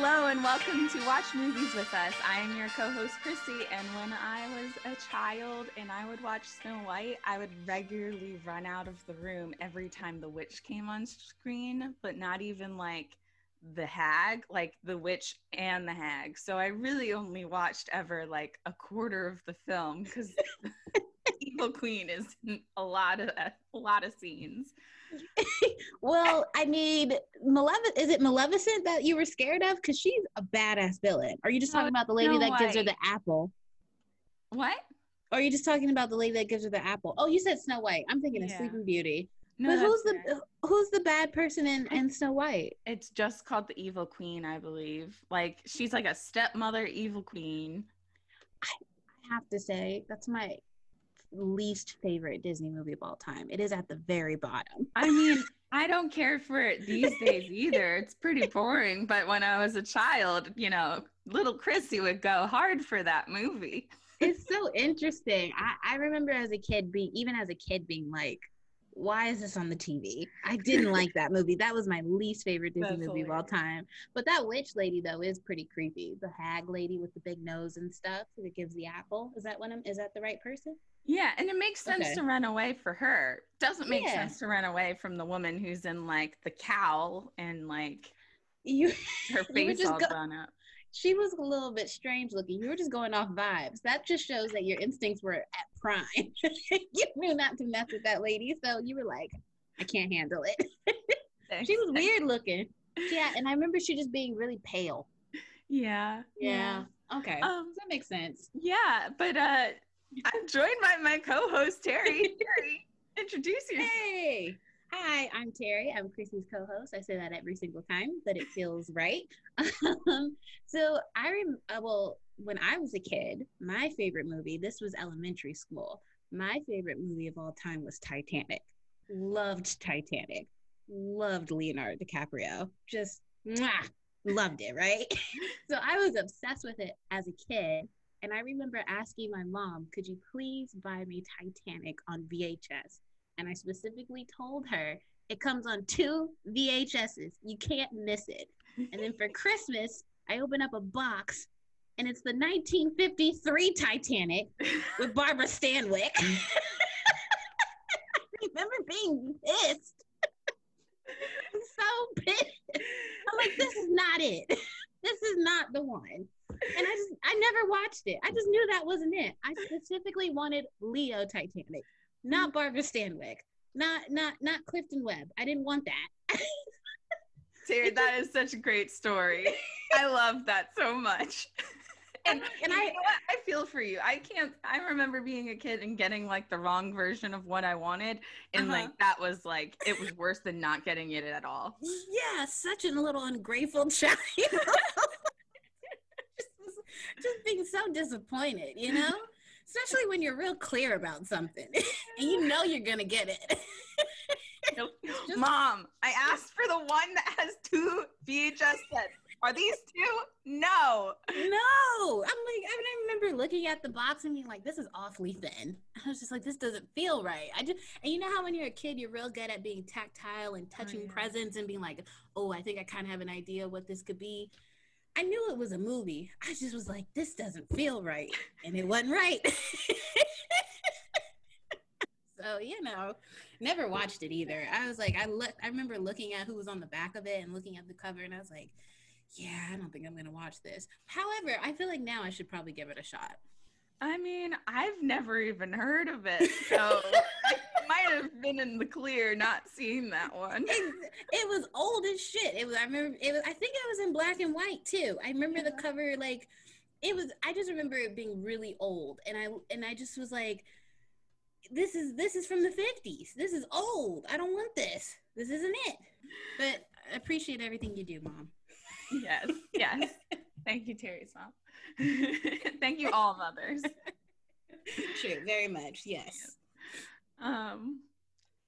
Hello and welcome to Watch Movies with Us. I am your co-host Chrissy, and when I was a child and I would watch Snow White, I would regularly run out of the room every time the witch came on screen, but not even like the hag, like the witch and the hag. So I really only watched ever like a quarter of the film because Evil Queen is a lot of a lot of scenes. well, I mean, Malefic is it Maleficent that you were scared of? Because she's a badass villain. Are you just talking about the lady Snow that gives her the apple? What? Or are you just talking about the lady that gives her the apple? Oh, you said Snow White. I'm thinking of Sleeping Beauty. No, but who's the who's the bad person in, in Snow White? It's just called the Evil Queen, I believe. Like she's like a stepmother evil queen. I have to say that's my least favorite Disney movie of all time. It is at the very bottom. I mean, I don't care for it these days either. It's pretty boring. But when I was a child, you know, little Chrissy would go hard for that movie. it's so interesting. I, I remember as a kid being even as a kid being like, why is this on the TV? I didn't like that movie. That was my least favorite Disney That's movie of all time. But that witch lady though is pretty creepy. The hag lady with the big nose and stuff that gives the apple. Is that one? of- Is that the right person? Yeah, and it makes sense Okay. to run away for her. Doesn't make Yeah. sense to run away from the woman who's in like the cowl and like You her face all go- done up. she was a little bit strange looking. You were just going off vibes. That just shows that your instincts were at prime. you knew not to mess with that lady, so you were like, I can't handle it. she was weird looking. Yeah, and I remember she just being really pale. Yeah. Yeah. Okay. Um, that makes sense. Yeah, but uh I'm joined by my co-host Terry. Terry, introduce yourself. Hey. Hi, I'm Terry. I'm Chrissy's co-host. I say that every single time, but it feels right. um, so I rem- uh, well, when I was a kid, my favorite movie. This was elementary school. My favorite movie of all time was Titanic. Loved Titanic. Loved Leonardo DiCaprio. Just mwah, loved it. Right. so I was obsessed with it as a kid. And I remember asking my mom, could you please buy me Titanic on VHS? And I specifically told her it comes on two VHSs. You can't miss it. And then for Christmas, I open up a box and it's the 1953 Titanic with Barbara Stanwyck. I remember being pissed. I'm so pissed. I'm like, this is not it. This is not the one. And I just I never watched it. I just knew that wasn't it. I specifically wanted Leo Titanic, not Barbara Stanwyck, not not not Clifton Webb. I didn't want that. Terry, that is such a great story. I love that so much. And, And I- I, you know what? I feel for you. I can't. I remember being a kid and getting like the wrong version of what I wanted, and Uh-huh. like that was like it was worse than not getting it at all. Yeah, such a little ungrateful child. just, being so disappointed, you know? Especially when you're real clear about something and you know you're gonna get it. Just- Mom, I asked for the one that has two VHS sets. Are these two? No. No, I'm like, I remember looking at the box and being like, this is awfully thin. I was just like, this doesn't feel right. I just, and you know how when you're a kid, you're real good at being tactile and oh, touching yeah. presents and being like, oh, I think I kind of have an idea what this could be. I knew it was a movie. I just was like, this doesn't feel right. And it wasn't right. so, you know, never watched it either. I was like, I look, I remember looking at who was on the back of it and looking at the cover, and I was like, yeah, I don't think I'm gonna watch this. However, I feel like now I should probably give it a shot. I mean, I've never even heard of it, so might have been in the clear not seeing that one. It, it was old as shit. It was. I remember. It was. I think it was in black and white too. I remember the cover. Like, it was. I just remember it being really old, and I and I just was like, this is this is from the fifties. This is old. I don't want this. This isn't it. But I appreciate everything you do, mom. Yes, yes. Thank you, Terry's mom. Thank you, all mothers. True. Very much. Yes. Um,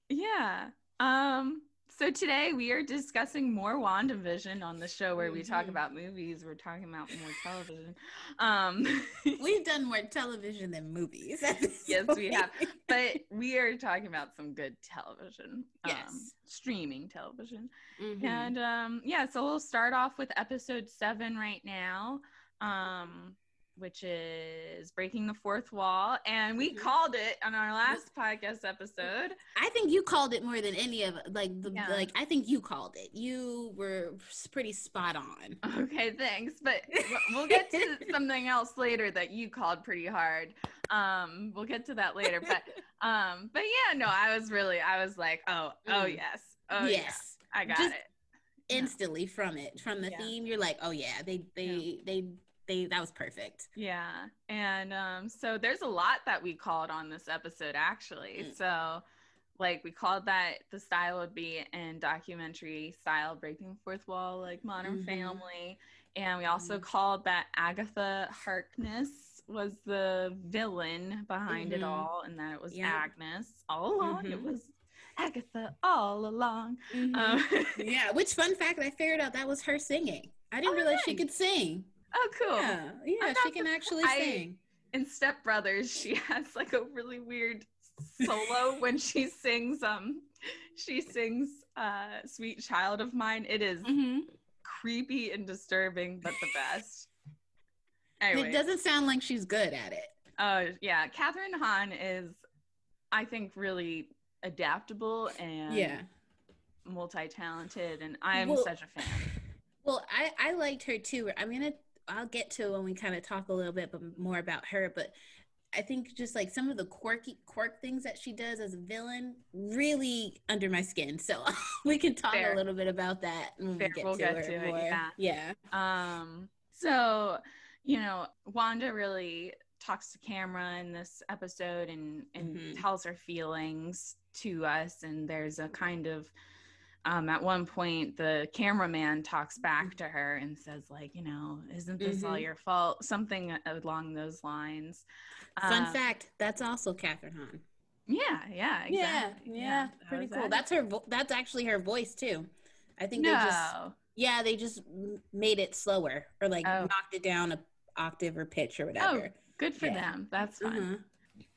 yeah. Um, so today we are discussing more WandaVision on the show where we talk Mhm. about movies. We're talking about more television. Um, We've done more television than movies. Yes, we have. but we are talking about some good television. Um, Yes. streaming television. Mhm. And um, yeah, so we'll start off with episode seven right now, um, which is breaking the fourth wall. And we Mhm. called it on our last podcast episode. I think you called it more than any of like the Yeah. like. I think you called it. You were pretty spot on. Okay, thanks. But we'll get to something else later that you called pretty hard. Um, we'll get to that later. But um, but yeah, no, I was really, I was like, oh, oh Mm. yes, oh yeah, yes, I got Just- it. Instantly from it, from the Yeah. theme. You're like, oh yeah, they they they they that was perfect. Yeah. And um, so there's a lot that we called on this episode, actually. Mm. So, like, we called that the style would be in documentary style, breaking fourth wall, like Modern Mhm. Family. And we also Mhm. called that Agatha Harkness was the villain behind it Mhm. all, and that it was Yep. Agnes all along. It Mhm. was Agatha all along. Mhm. Um, yeah. Which fun fact I figured out that was her singing. I didn't Oh, realize she could sing. Oh, cool. Yeah, yeah, she can actually I- sing. in Step Brothers, she has like a really weird solo when she sings um she sings uh Sweet Child of Mine. It is Mhm. creepy and disturbing, but the best. Anyway, It doesn't sound like she's good at it. oh yeah, Kathryn Hahn is I think really adaptable and Yeah. multi-talented and I'm Well- such a fan. Well, I I liked her too. I'm gonna I'll get to when we kind of talk a little bit but more about her, but I think just like some of the quirky quirk things that she does as a villain really under my skin. So we can talk Fair. a little bit about that when Fair, we get we'll to get to it, more. yeah. yeah. Um, so, you know, Wanda really talks to camera in this episode and, and Mhm. tells her feelings to us. And there's a kind of, um, at one point, the cameraman talks back to her and says, like, you know, isn't this all Mhm. your fault? Something along those lines. Fun Uh, fact, that's also Kathryn Hahn. Yeah, yeah, exactly. yeah, that pretty cool. that. That's her. Vo- that's actually her voice too. I think no. they just yeah they just made it slower or like Oh. knocked it down a octave or pitch or whatever. oh, Good for Yeah. them. That's fun. Mhm.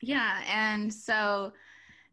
Yeah, and so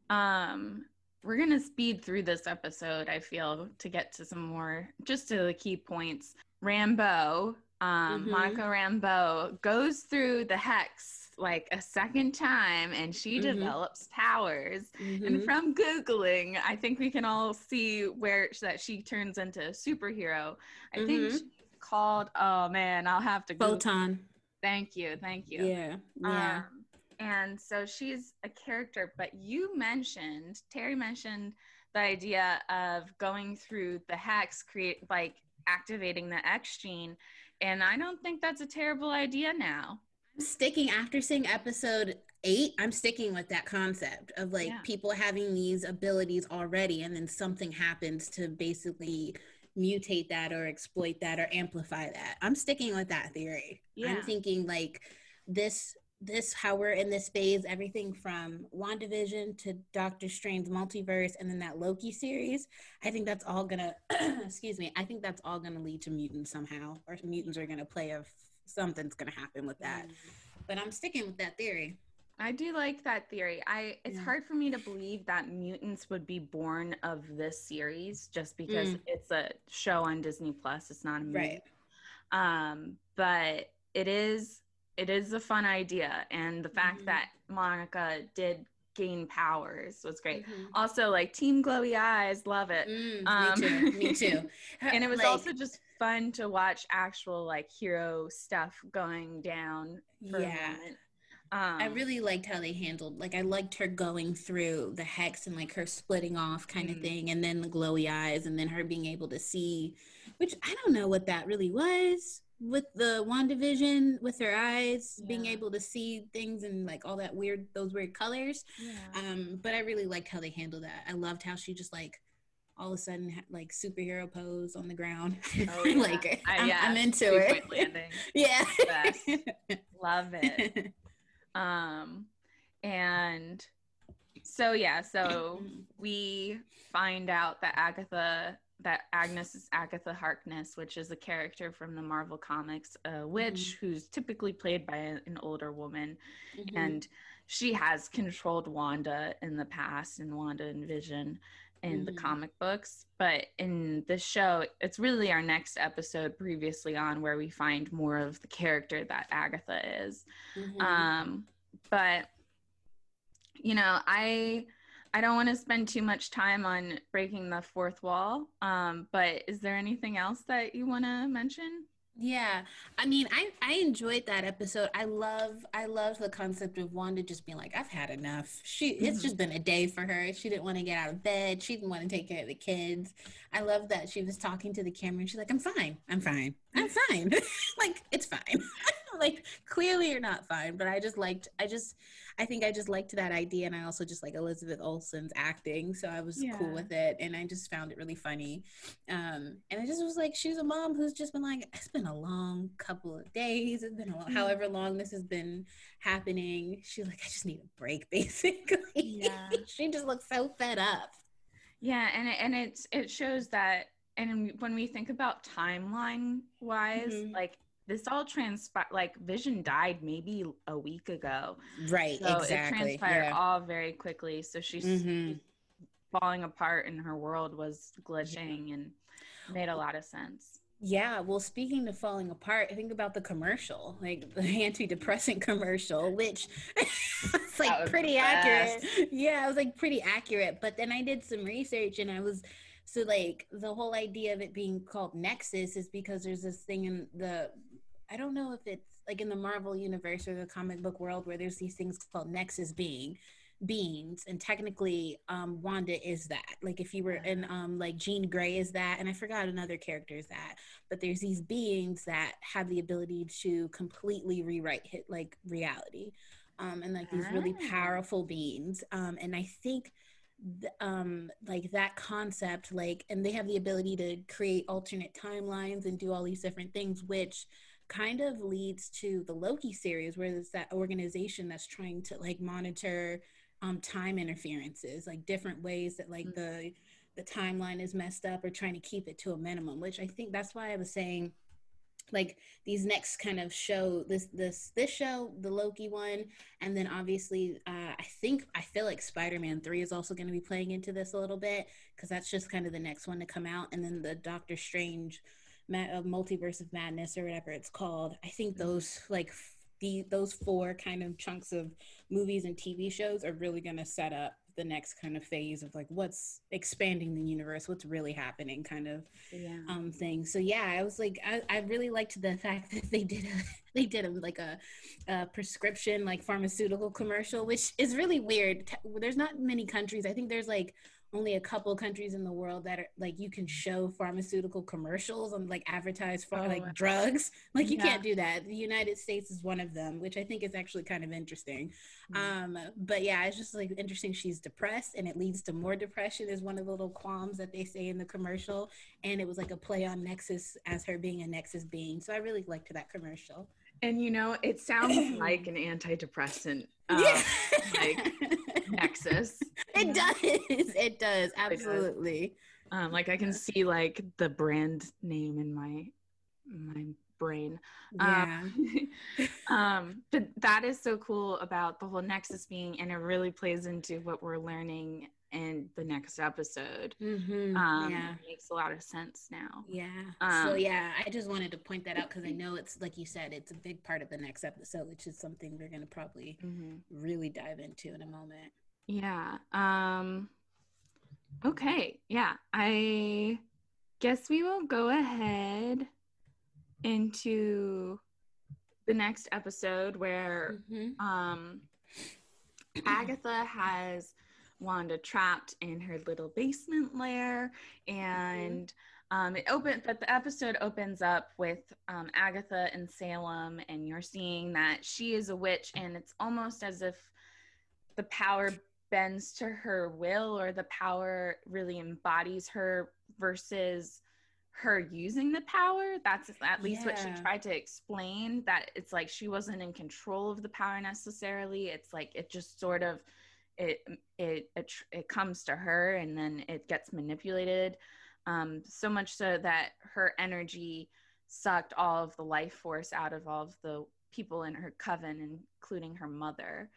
um we're going to speed through this episode, I feel, to get to some more just to the key points. Rambo, um Mhm. Monica Rambo, goes through the hex like a second time and she Mhm. develops powers. Mhm. And from googling, I think we can all see where that she turns into a superhero. I think Mhm. she's called oh man, I'll have to Google. Photon. Thank you. Thank you. Yeah. Yeah. Um, and so she's a character, but you mentioned, Terry mentioned the idea of going through the hex, create like activating the X gene. And I don't think that's a terrible idea now. I'm sticking after seeing episode eight. I'm sticking with that concept of like Yeah. people having these abilities already, and then something happens to basically mutate that or exploit that or amplify that. I'm sticking with that theory. Yeah. I'm thinking like this this how we're in this phase everything from WandaVision to Doctor Strange multiverse and then that Loki series I think that's all gonna excuse me I think that's all gonna lead to mutants somehow or mutants are gonna play a something's gonna happen with that but I'm sticking with that theory I do like that theory. I it's Yeah. hard for me to believe that mutants would be born of this series just because Mm. it's a show on Disney Plus. It's not a movie. Right. Um, but it is it is a fun idea, and the fact Mhm. that Monica did gain powers was great. Mhm. Also, like Team Glowy Eyes, love it. Mm, Um, me too me too And it was Like, also just fun to watch actual like hero stuff going down for a yeah moment. Um, I really liked how they handled like I liked her going through the hex and like her splitting off kind of Mm. thing and then the glowy eyes and then her being able to see which I don't know what that really was with the WandaVision with her eyes being able to see things and like all that weird those weird colors. Yeah. um but I really liked how they handled that. I loved how she just like all of a sudden like superhero pose on the ground. Oh, yeah. like I- I'm, yeah, into Two-point it. yeah. Love it. Um, and so yeah, so we find out that Agatha that Agnes is Agatha Harkness, which is a character from the Marvel comics, a witch mm-hmm. who's typically played by an older woman, mm-hmm. and she has controlled Wanda in the past and Wanda and Vision in mm-hmm. the comic books. But in the show, it's really our next episode previously on where we find more of the character that Agatha is. Mm-hmm. Um, but you know, I I don't want to spend too much time on breaking the fourth wall. Um, but is there anything else that you want to mention? Yeah. I mean, I I enjoyed that episode. I love I love the concept of Wanda just being like, I've had enough. She mm-hmm. it's just been a day for her. She didn't want to get out of bed. She didn't want to take care of the kids. I love that she was talking to the camera and she's like, I'm fine. I'm fine. I'm fine. like, it's fine. like clearly you're not fine, but I just liked I just I think I just liked that idea and I also just like Elizabeth Olsen's acting, so I was yeah. cool with it and I just found it really funny. Um and I just was like she's a mom who's just been like it's been a long couple of days, it's been a long, mm-hmm. however long this has been happening. She's like I just need a break basically. Yeah. she just looks so fed up. Yeah, and it, and it's it shows that and when we think about timeline wise, mm-hmm. like this all transpired like vision died maybe a week ago right so exactly it transpired yeah. all very quickly so she's mm-hmm. falling apart and her world was glitching yeah. and made a lot of sense yeah, well, speaking of falling apart, think about the commercial, like the antidepressant commercial, which it's like pretty accurate. Yeah, it was like pretty accurate. But then I did some research and I was so like the whole idea of it being called Nexus is because there's this thing in the I don't know if it's like in the Marvel universe or the comic book world where there's these things called Nexus being beings and technically um Wanda is that like if you were in um like Jean Grey is that and I forgot another character is that but there's these beings that have the ability to completely rewrite hit like reality um and like these really ah. powerful beings um and I think um like that concept like and they have the ability to create alternate timelines and do all these different things which kind of leads to the Loki series, where there's that organization that's trying to like monitor um, time interferences, like different ways that like mm-hmm. the the timeline is messed up or trying to keep it to a minimum. Which I think that's why I was saying like these next kind of show this this this show the loki one and then obviously uh, i think i feel like spider-man 3 is also going to be playing into this a little bit because that's just kind of the next one to come out and then the doctor strange Ma- multiverse of madness or whatever it's called i think mm-hmm. those like the those four kind of chunks of movies and tv shows are really going to set up the next kind of phase of like what's expanding the universe what's really happening kind of yeah. um thing so yeah i was like I, I really liked the fact that they did a they did a like a, a prescription like pharmaceutical commercial which is really weird there's not many countries i think there's like only a couple countries in the world that are like you can show pharmaceutical commercials and like advertise for oh, like drugs. Like you yeah. can't do that. The united states is one of them which i think is actually kind of interesting. Mm-hmm. um but yeah it's just like interesting she's depressed and it leads to more depression is one of the little qualms that they say in the commercial. And it was like a play on nexus as her being a nexus being. So i really liked that commercial and you know it sounds like an antidepressant um, yeah. like nexus it does. It does. Absolutely. Um, like I can see like the brand name in my my brain. Yeah. Um, um, but that is so cool about the whole Nexus being, and it really plays into what we're learning in the next episode. Mm-hmm. Um, yeah, makes a lot of sense now. Yeah. Um, so yeah, I just wanted to point that out because I know it's like you said, it's a big part of the next episode, which is something we're going to probably mm-hmm. really dive into in a moment. Yeah. Um okay. Yeah. I guess we will go ahead into the next episode where mm-hmm. um Agatha has Wanda trapped in her little basement lair and mm-hmm. um, it opened but the episode opens up with um, agatha in salem and you're seeing that she is a witch and it's almost as if the power bends to her will or the power really embodies her versus her using the power that's at least yeah. what she tried to explain that it's like she wasn't in control of the power necessarily it's like it just sort of it it it, it comes to her and then it gets manipulated um, so much so that her energy sucked all of the life force out of all of the people in her coven including her mother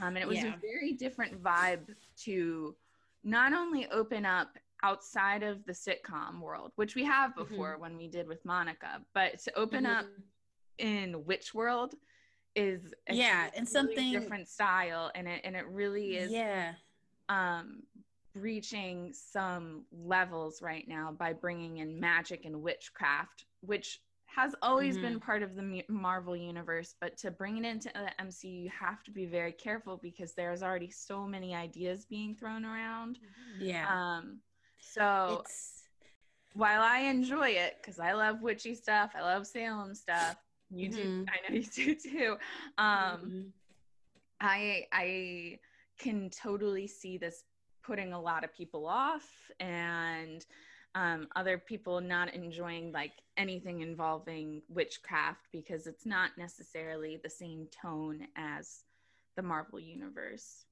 um, and it was yeah. a very different vibe to not only open up outside of the sitcom world which we have mm-hmm. before mm-hmm. when we did with monica but to open mm-hmm. up in witch world is yeah and something different style and it and it really is yeah. um reaching some levels right now by bringing in magic and witchcraft which has always mm-hmm. been part of the Marvel universe but to bring it into the MCU you have to be very careful because there's already so many ideas being thrown around. Yeah. Um so it's... while I enjoy it cuz I love witchy stuff I love Salem stuff you mm-hmm. do. I know you do too. Um, mm-hmm. I I can totally see this putting a lot of people off and um, other people not enjoying like anything involving witchcraft because it's not necessarily the same tone as the Marvel universe.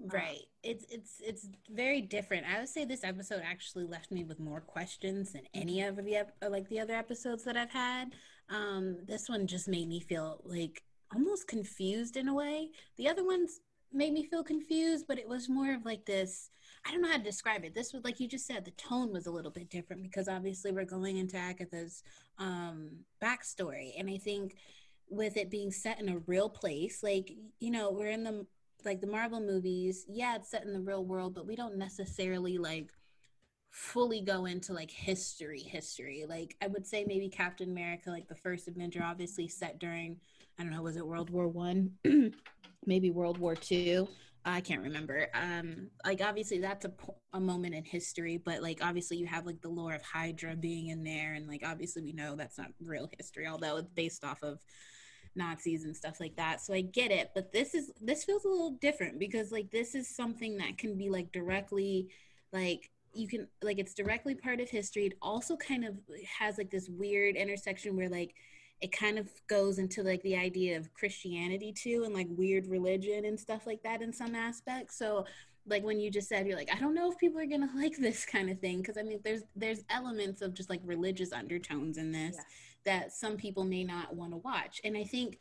Right. It's it's it's very different. I would say this episode actually left me with more questions than any of the like the other episodes that I've had. Um, this one just made me feel like almost confused in a way. The other ones made me feel confused, but it was more of like this. I don't know how to describe it. This was like you just said, the tone was a little bit different because obviously we're going into Agatha's um, backstory, and I think with it being set in a real place, like you know, we're in the like the Marvel movies. Yeah, it's set in the real world, but we don't necessarily like fully go into like history history. Like i would say maybe captain america like the first avenger obviously set during i don't know was it world war one? Maybe world war two. I can't remember. Um like obviously that's a, a moment in history but like obviously you have like the lore of hydra being in there and like obviously we know that's not real history although it's based off of Nazis and stuff like that. So I get it, but this is this feels a little different because like this is something that can be like directly like you can like it's directly part of history. It also kind of has like this weird intersection where like it kind of goes into like the idea of christianity too and like weird religion and stuff like that in some aspects. So like when you just said you're like i don't know if people are gonna like this kind of thing because i mean there's there's elements of just like religious undertones in this yeah. that some people may not want to watch. And i think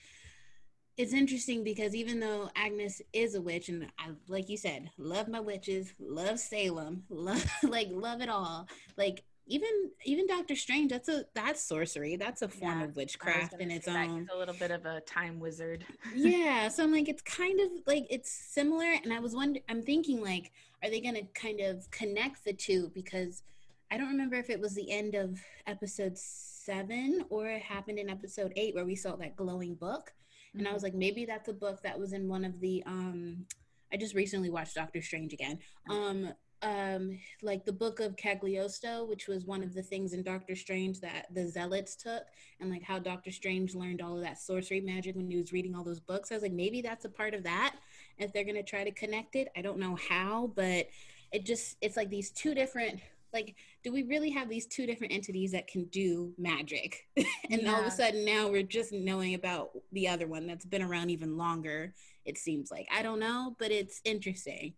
it's interesting because even though Agnes is a witch, and I, like you said, love my witches, love Salem, love like love it all. Like even even Doctor Strange, that's a that's sorcery. That's a form yeah, of witchcraft in its own. a little bit of a time wizard. yeah, so I'm like, it's kind of like it's similar, and I was wondering, I'm thinking like, are they going to kind of connect the two because I don't remember if it was the end of episode seven or it happened in episode eight where we saw that glowing book and I was like, maybe that's a book that was in one of the. um I just recently watched Doctor Strange again. Um, um, like the book of Cagliostro, which was one of the things in Doctor Strange that the Zealots took, and like how Doctor Strange learned all of that sorcery magic when he was reading all those books. I was like, maybe that's a part of that. If they're gonna try to connect it, I don't know how, but it just it's like these two different like do we really have these two different entities that can do magic and yeah. all of a sudden now we're just knowing about the other one that's been around even longer it seems like i don't know but it's interesting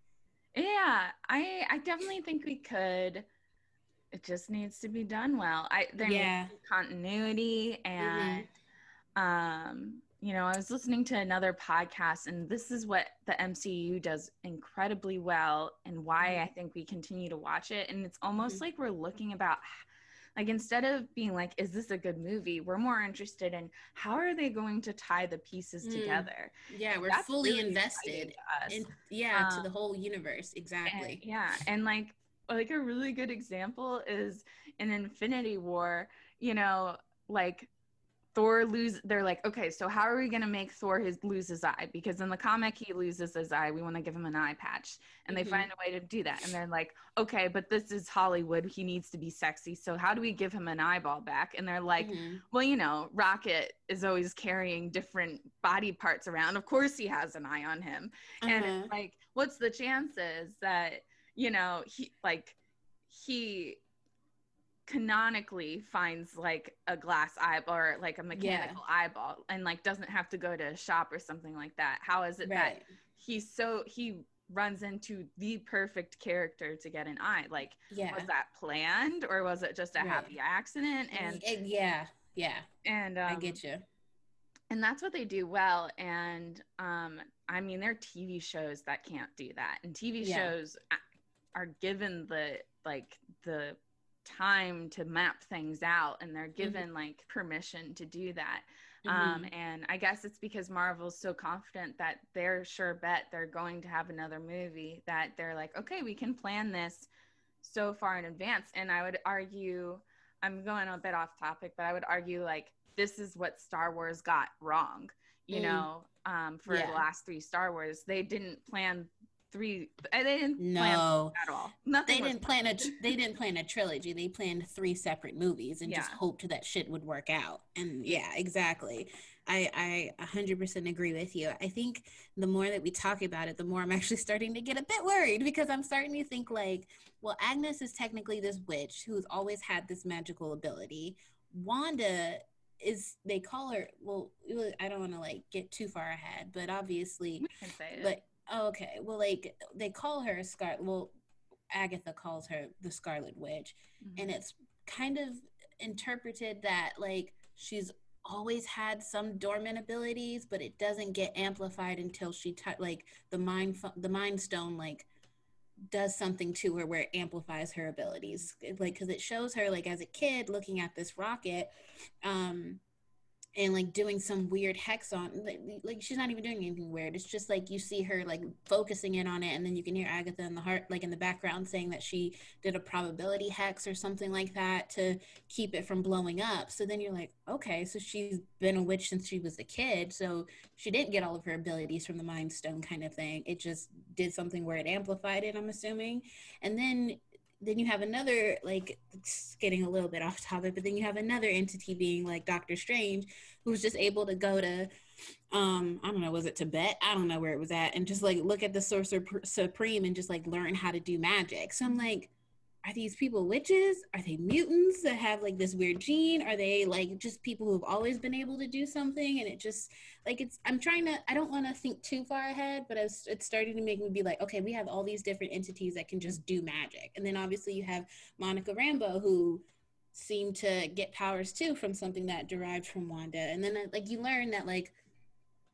yeah i i definitely think we could it just needs to be done well i there yeah. continuity and mm-hmm. um you know, I was listening to another podcast, and this is what the MCU does incredibly well, and why I think we continue to watch it. And it's almost mm-hmm. like we're looking about, like, instead of being like, is this a good movie? We're more interested in how are they going to tie the pieces mm. together? Yeah, we're That's fully really invested. In, yeah, um, to the whole universe. Exactly. And, yeah. And like, like a really good example is in Infinity War, you know, like Thor lose they're like, okay, so how are we gonna make Thor his lose his eye? Because in the comic he loses his eye. We want to give him an eye patch. And mm-hmm. they find a way to do that. And they're like, okay, but this is Hollywood. He needs to be sexy. So how do we give him an eyeball back? And they're like, mm-hmm. well, you know, Rocket is always carrying different body parts around. Of course he has an eye on him. Uh-huh. And it's uh-huh. like, what's the chances that, you know, he like he canonically finds like a glass eyeball or like a mechanical yeah. eyeball and like doesn't have to go to a shop or something like that how is it right. that he's so he runs into the perfect character to get an eye. Like, Yeah. was that planned or was it just a Right. happy accident? And yeah, yeah, and um, I get you. and that's what they do well and um i mean there are tv shows that can't do that and tv Yeah. shows are given the like the time to map things out and they're given like permission to do that um Mhm. and i guess it's because marvel's so confident that they're sure bet they're going to have another movie that they're like okay we can plan this so far in advance and i would argue i'm going a bit off topic but i would argue like this is what star wars got wrong you Mm. know um for Yeah. the last three star wars they didn't plan three they didn't plan No, at all nothing they didn't plan a they didn't plan a trilogy. They planned three separate movies and just hoped that shit would work out. And yeah, exactly. I I 100% agree with you. I think the more that we talk about it, the more I'm actually starting to get a bit worried because I'm starting to think like, well, Agnes is technically this witch who's always had this magical ability. Wanda is they call her well I don't want to like get too far ahead, but obviously we can say it. but okay, well, like they call her Scar. Well, Agatha calls her the Scarlet Witch, Mhm. and it's kind of interpreted that like she's always had some dormant abilities, but it doesn't get amplified until she t- like the mind fu- the Mind Stone like does something to her where it amplifies her abilities like because it shows her like as a kid looking at this rocket um and like doing some weird hex on like, like she's not even doing anything weird. It's just like you see her like focusing in on it and then you can hear agatha in the heart like in the background saying that she did a probability hex or something like that to keep it from blowing up. So then you're like okay so she's been a witch since she was a kid so she didn't get all of her abilities from the mind stone kind of thing. It just did something where it amplified it i'm assuming. And then then you have another like getting a little bit off topic but then you have another entity being like doctor strange who's just able to go to um i don't know was it tibet? I don't know where it was at and just like look at the sorcerer supreme and just like learn how to do magic. So i'm like are these people witches? Are they mutants that have like this weird gene? Are they like just people who've always been able to do something? And it just like it's i'm trying to i don't want to think too far ahead but it's, it's starting to make me be like okay we have all these different entities that can just do magic. And then obviously you have monica rambo who seemed to get powers too from something that derived from wanda. And then uh, like you learn that like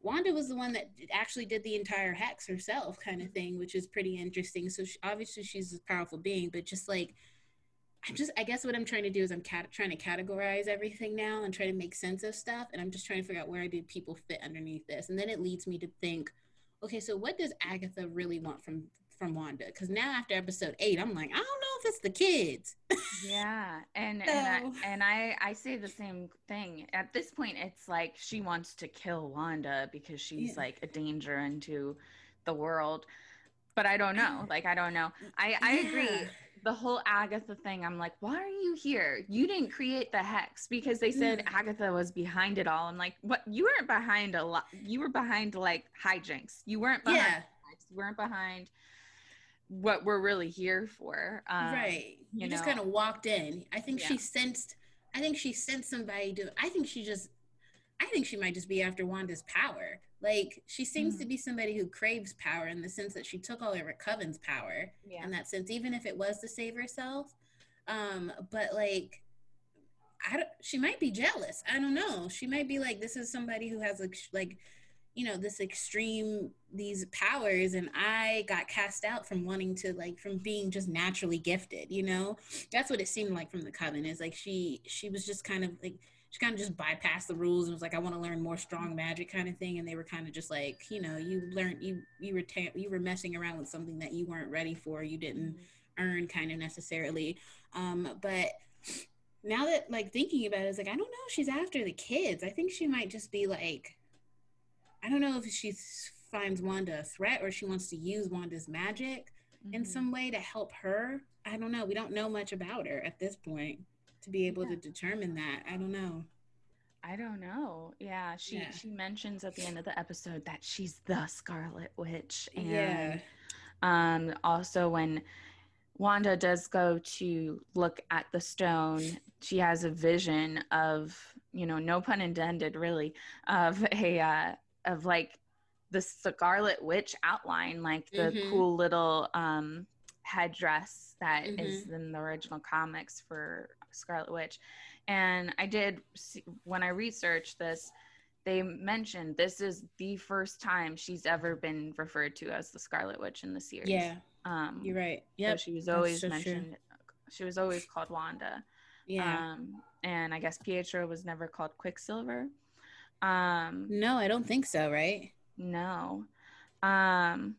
Wanda was the one that actually did the entire hex herself, kind of thing, which is pretty interesting. So she, obviously she's a powerful being, but just like I'm just, I guess what I'm trying to do is I'm cat- trying to categorize everything now and try to make sense of stuff, and I'm just trying to figure out where do people fit underneath this, and then it leads me to think, okay, so what does Agatha really want from from Wanda? Because now after episode eight, I'm like, I don't know if it's the kids. yeah and and I, and I I say the same thing. At this point it's like she wants to kill Wanda because she's Yeah. like a danger into the world. But I don't know. Like I don't know. I I agree. The whole Agatha thing I'm like why are you here? You didn't create the hex because they said Yeah. Agatha was behind it all. I'm like what? You weren't behind a lot. You were behind like hijinks. You weren't behind Yeah, you weren't behind what we're really here for um, right. You, you just kind of walked in. I think she sensed. I think she sensed somebody do. I think she just. I think she might just be after Wanda's power. Like she seems Mhm. to be somebody who craves power in the sense that she took all of her coven's power yeah in that sense, even if it was to save herself. Um, but like, I don't. She might be jealous. I don't know. She might be like, this is somebody who has sh- like, you know, this extreme these powers, and I got cast out from wanting to like from being just naturally gifted. You know, that's what it seemed like from the coven. Is like she she was just kind of like she kind of just bypassed the rules and was like, I want to learn more strong magic kind of thing. And they were kind of just like, you know, you learned you you were ta- you were messing around with something that you weren't ready for. You didn't earn kind of necessarily. Um, but now that like thinking about it, it's like I don't know if she's after the kids. I think she might just be like, I don't know if she finds Wanda a threat or she wants to use Wanda's magic in Mhm. some way to help her. I don't know. We don't know much about her at this point to be able Yeah. to determine that. I don't know. I don't know. Yeah, she Yeah. she mentions at the end of the episode that she's the Scarlet Witch, and yeah. um, also when Wanda does go to look at the stone, she has a vision of you know, no pun intended, really, of a uh, of like the Scarlet Witch outline, like the Mhm. cool little um, headdress that Mm-hmm. is in the original comics for Scarlet Witch. And I did see, when I researched this, they mentioned this is the first time she's ever been referred to as the Scarlet Witch in the series. Yeah, um, you're right. So she was always so true. mentioned. She was always called Wanda. Yeah. Um, and I guess Pietro was never called Quicksilver. Um, no, I don't think so. Right. no. Um,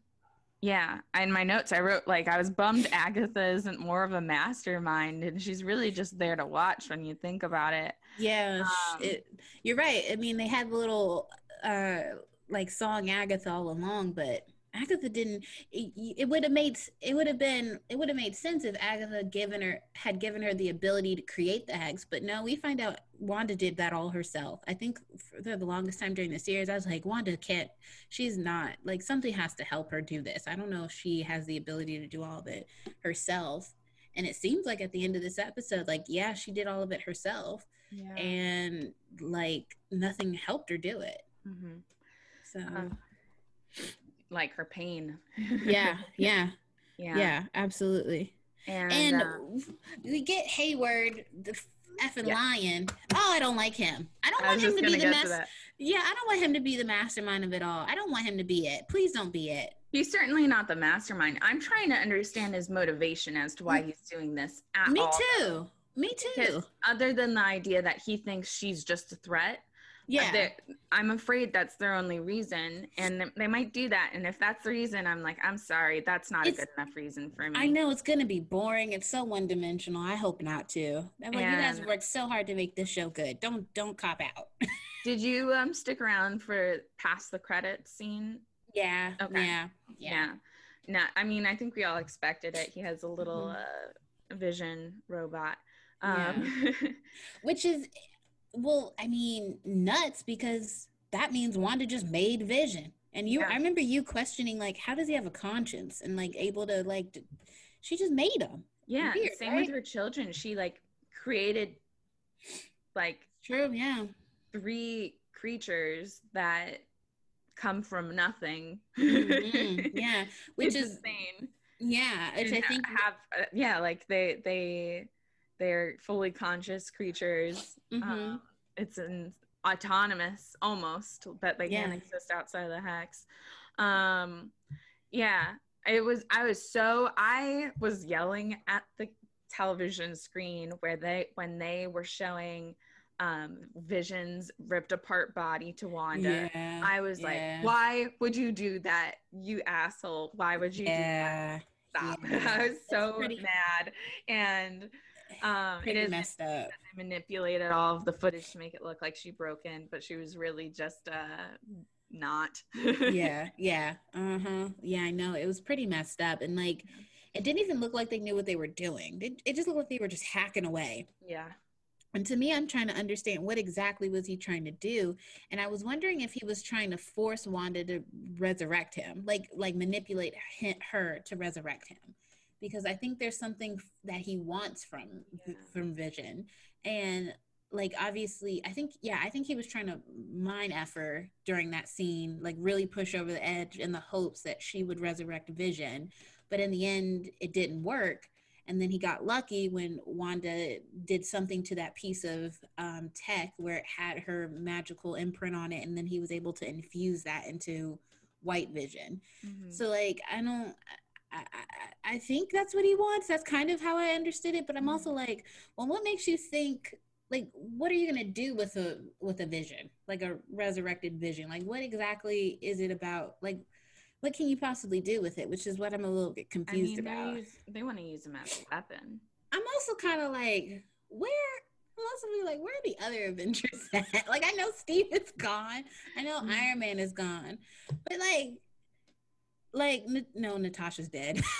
yeah. In my notes, I wrote like I was bummed Agatha isn't more of a mastermind, and she's really just there to watch when you think about it. Yeah, Um, it, you're right. I mean, they had the little uh like song Agatha all along, but Agatha didn't. It, it would have made it would have been it would have made sense if Agatha given her had given her the ability to create the hex. But no, we find out Wanda did that all herself. I think for the longest time during the series, I was like, Wanda can't. She's not like something has to help her do this. I don't know if she has the ability to do all of it herself. And it seems like at the end of this episode, like yeah, she did all of it herself Yeah. and like nothing helped her do it. hmm So Um, like her pain. yeah, yeah, yeah. yeah, absolutely. And, And uh, we get Hayward, the effing Yeah. lion. Oh, I don't like him. I don't I want him to be the master. Yeah, I don't want him to be the mastermind of it all. I don't want him to be it. Please don't be it. He's certainly not the mastermind. I'm trying to understand his motivation as to why he's doing this at Mm. Me all. too. Me too. Because other than the idea that he thinks she's just a threat, Yeah. that- I'm afraid that's their only reason, and they might do that. And if that's the reason, I'm like, I'm sorry, that's not It's- a good enough reason for me. I know it's gonna be boring. It's so one dimensional. I hope not to. I'm like, you guys worked so hard to make this show good. Don't don't cop out. Did you um stick around for past the credits scene? yeah. Okay. Yeah. Yeah. Yeah. No, I mean, I think we all expected it. He has a little Mm-hmm. uh, vision robot. Um, Which is, well, I mean, nuts because that means Wanda just made Vision. And you, Yeah. I remember you questioning, like, how does he have a conscience and like able to, like, d- she just made him. yeah. Weird, same right? with her children. She like created like True. Yeah. three creatures that come from nothing. Mhm, Yeah. Which is, insane. yeah. Which I think, have uh, yeah, like they they they're fully conscious creatures. Mhm. Um, it's an autonomous almost, but they can't exist outside of the hex. Um, yeah, it was. I was so I was yelling at the television screen where they when they were showing um Vision's ripped apart body to Wanda. yeah. I was yeah. like, why would you do that, you asshole? Why would you do that? yeah. Stop. yeah. I was so pretty- mad. And um it Pretty is messed up. they manipulated all of the footage to make it look like she broke in, but she was really just uh not. yeah, yeah, uh huh. Yeah, I know. It was pretty messed up, and like, it didn't even look like they knew what they were doing. It, it just looked like they were just hacking away. yeah. And to me, I'm trying to understand what exactly was he trying to do, and I was wondering if he was trying to force Wanda to resurrect him, like like manipulate hi- her to resurrect him, because I think there's something that he wants from Yeah. from Vision, and like obviously, I think yeah, I think he was trying to mine effort during that scene, like really push over the edge in the hopes that she would resurrect Vision, but in the end, it didn't work and then he got lucky when Wanda did something to that piece of um, tech where it had her magical imprint on it, and then he was able to infuse that into White Vision. Mhm. So, like, I don't. I, I, I think that's what he wants. That's kind of how I understood it. But I'm also like, well, what makes you think? Like, what are you gonna do with a with a vision, like a resurrected vision? Like, what exactly is it about? Like, what can you possibly do with it? Which is what I'm a little bit I confused mean, about. use, they want to use them as a weapon. I'm also kind of like, where? I'm also be like, where are the other Avengers at? like, I know Steve is gone. I know Mhm. Iron Man is gone, but like, like no, Natasha's dead.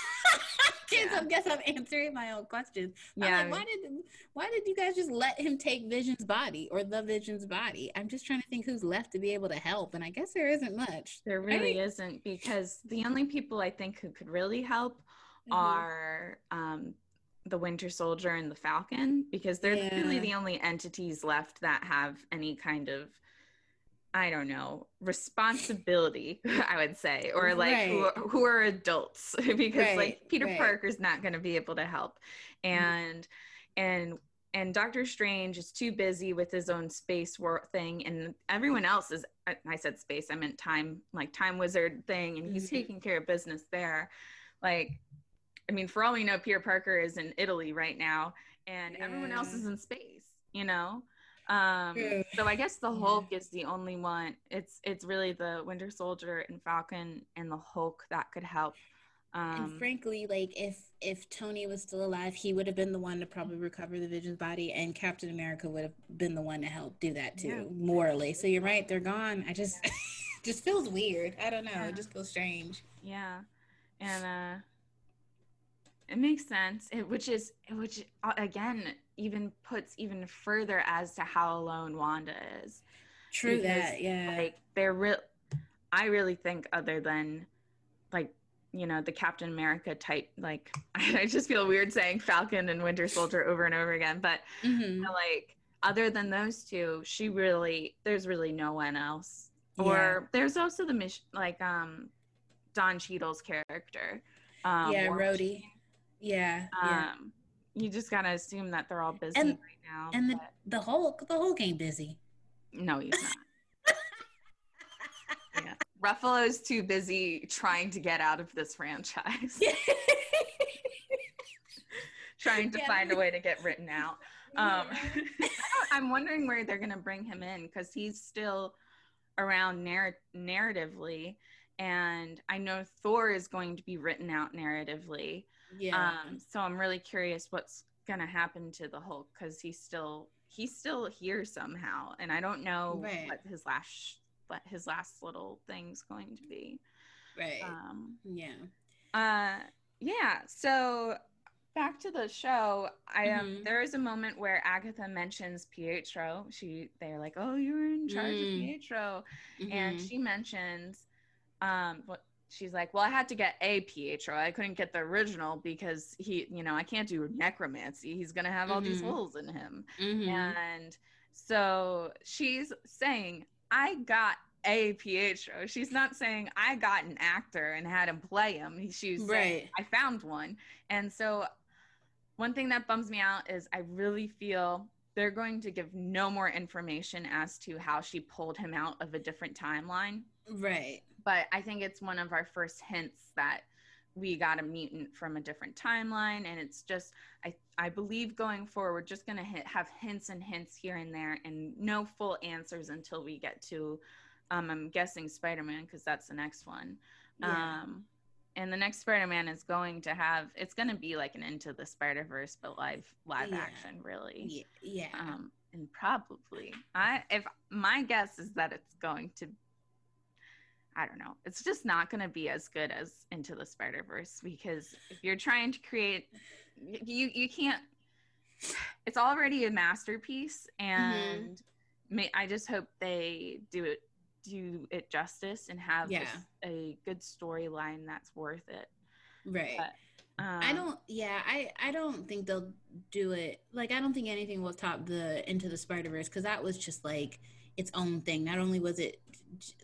Yeah. I guess I'm answering my own questions. Yeah. like, why did why did you guys just let him take Vision's body or the Vision's body? I'm just trying to think who's left to be able to help, and I guess there isn't much. There really isn't because the only people I think who could really help Mhm. are um, the Winter Soldier and the Falcon because they're really the only entities left that have any kind of I don't know, responsibility, I would say, or like Right. who, who are adults because Right, like Peter right. Parker's not going to be able to help. And and and Doctor Strange is too busy with his own space war thing and everyone else is I said space, I meant time, like time wizard thing and he's Mhm. taking care of business there. Like I mean, for all we know, Peter Parker is in Italy right now and everyone else is in space, you know? Um, so I guess the Yeah. Hulk is the only one. It's it's really the Winter Soldier and Falcon and the Hulk that could help. Um, and frankly, like if if Tony was still alive, he would have been the one to probably recover the Vision's body, and Captain America would have been the one to help do that too, Yeah. morally. So you're right, they're gone. I just just feels weird. I don't know. Yeah. It just feels strange. yeah, and uh, it makes sense. It, which is which uh, again even puts even further as to how alone Wanda is. True Because, that. Yeah. like they're real i really think other than like you know the captain america type like i just feel weird saying falcon and winter soldier over and over again but Mhm. like other than those two she really there's really no one else Yeah. or there's also the mission like um don Cheadle's character um yeah, Rhodey. Yeah. yeah. um you just gotta assume that they're all busy And- right now and the the Hulk, the Hulk ain't busy. no he's not yeah. Ruffalo's too busy trying to get out of this franchise, trying to Yeah. find a way to get written out. Um, I'm wondering where they're going to bring him in because he's still around narr- narratively. And I know Thor is going to be written out narratively. Yeah. Um, so I'm really curious what's going to happen to the Hulk because he's still he's still here somehow, and I don't know Right. what his last what his last little thing's going to be. right. Um, yeah. uh, yeah. So back to the show. I um, Mhm. there is a moment where Agatha mentions Pietro. She they're like, "Oh, you're in charge Mm. of Pietro," and Mhm. she mentions um what she's like well i had to get a pietro i couldn't get the original because he you know i can't do necromancy he's gonna have all these Mhm. holes in him Mhm. and so she's saying i got a pietro she's not saying i got an actor and had him play him she's saying Right. i found one and so one thing that bums me out is i really feel they're going to give no more information as to how she pulled him out of a different timeline Right. But I think it's one of our first hints that we got a mutant from a different timeline, and it's just I I believe going forward, we're just gonna hit, have hints and hints here and there, and no full answers until we get to, um, I'm guessing Spider Man because that's the next one. Yeah. Um, and the next Spider Man is going to have it's gonna be like an Into the Spider Verse, but live live Yeah. action really. yeah. Yeah. Um, and probably I if my guess is that it's going to I don't know. It's just not going to be as good as Into the Spider Verse because if you're trying to create, you you can't. It's already a masterpiece, and may, I just hope they do it do it justice and have Yeah. this- a good storyline that's worth it. right. but, I Um, don't. Yeah, I I don't think they'll do it. Like I don't think anything will top the Into the Spider Verse because that was just like its own thing. Not only was it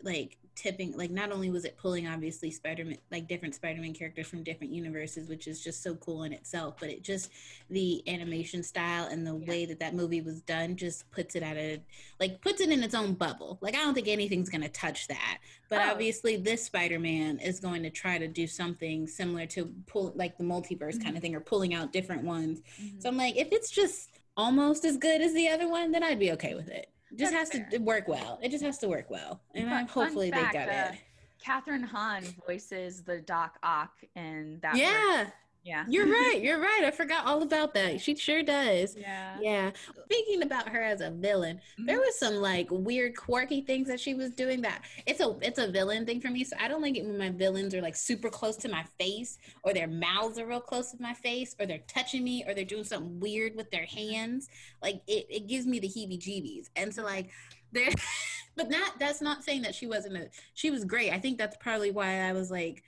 like tipping, like not only was it pulling obviously Spider Man, like different Spider Man characters from different universes, which is just so cool in itself. But it just the animation style and the Yeah. way that that movie was done just puts it at a like puts it in its own bubble. Like I don't think anything's gonna touch that. But Oh. obviously, this Spider Man is going to try to do something similar to pull like the multiverse kind of thing or pulling out different ones. mhm. So I'm like, if it's just almost as good as the other one, then I'd be okay with it. Just That's has to work well. It just has to work well. And Fun- fun hopefully fact, they got uh, it. Kathryn Hahn voices the Doc Ock in that. Yeah. Yeah, you're right. You're right. I forgot all about that. She sure does. yeah. Yeah. Speaking about her as a villain, there Mhm. was some like weird quirky things that she was doing that it's a it's a villain thing for me so i don't like it when my villains are like super close to my face or their mouths are real close to my face or they're touching me or they're doing something weird with their hands like it, it gives me the heebie jeebies and so like there but not that's not saying that she wasn't a she was great i think that's probably why i was like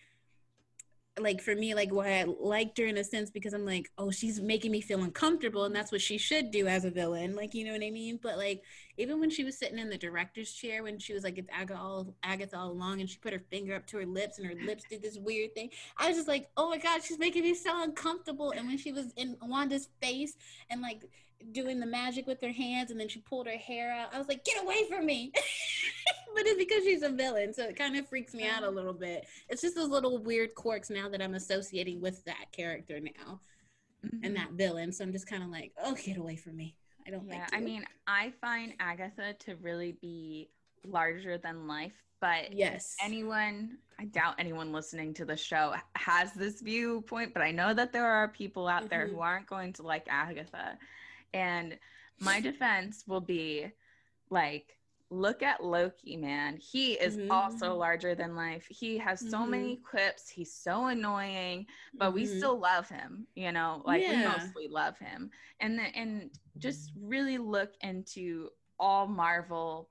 like for me, like why I liked her in a sense because I'm like, oh, she's making me feel uncomfortable, and that's what she should do as a villain. Like, you know what I mean? But like, even when she was sitting in the director's chair, when she was like, it's Agatha all Agatha all along, and she put her finger up to her lips, and her lips did this weird thing. I was just like, oh my god, she's making me so uncomfortable. And when she was in Wanda's face and like doing the magic with her hands, and then she pulled her hair out, I was like, get away from me. but it's because she's a villain, so it kind of freaks me out a little bit. It's just those little weird quirks now that I'm associating with that character now mm-hmm. and that villain. So I'm just kind of like, oh, get away from me. I don't. Yeah, I mean, I find Agatha to really be larger than life. But yes, anyone, I doubt anyone listening to the show has this viewpoint. But I know that there are people out mm-hmm. there who aren't going to like Agatha. And my defense will be like look at Loki, man. He is mm-hmm. also larger than life. He has so mm-hmm. many quips. He's so annoying, but mm-hmm. we still love him, you know, like yeah. we mostly love him. And the, and just really look into all Marvel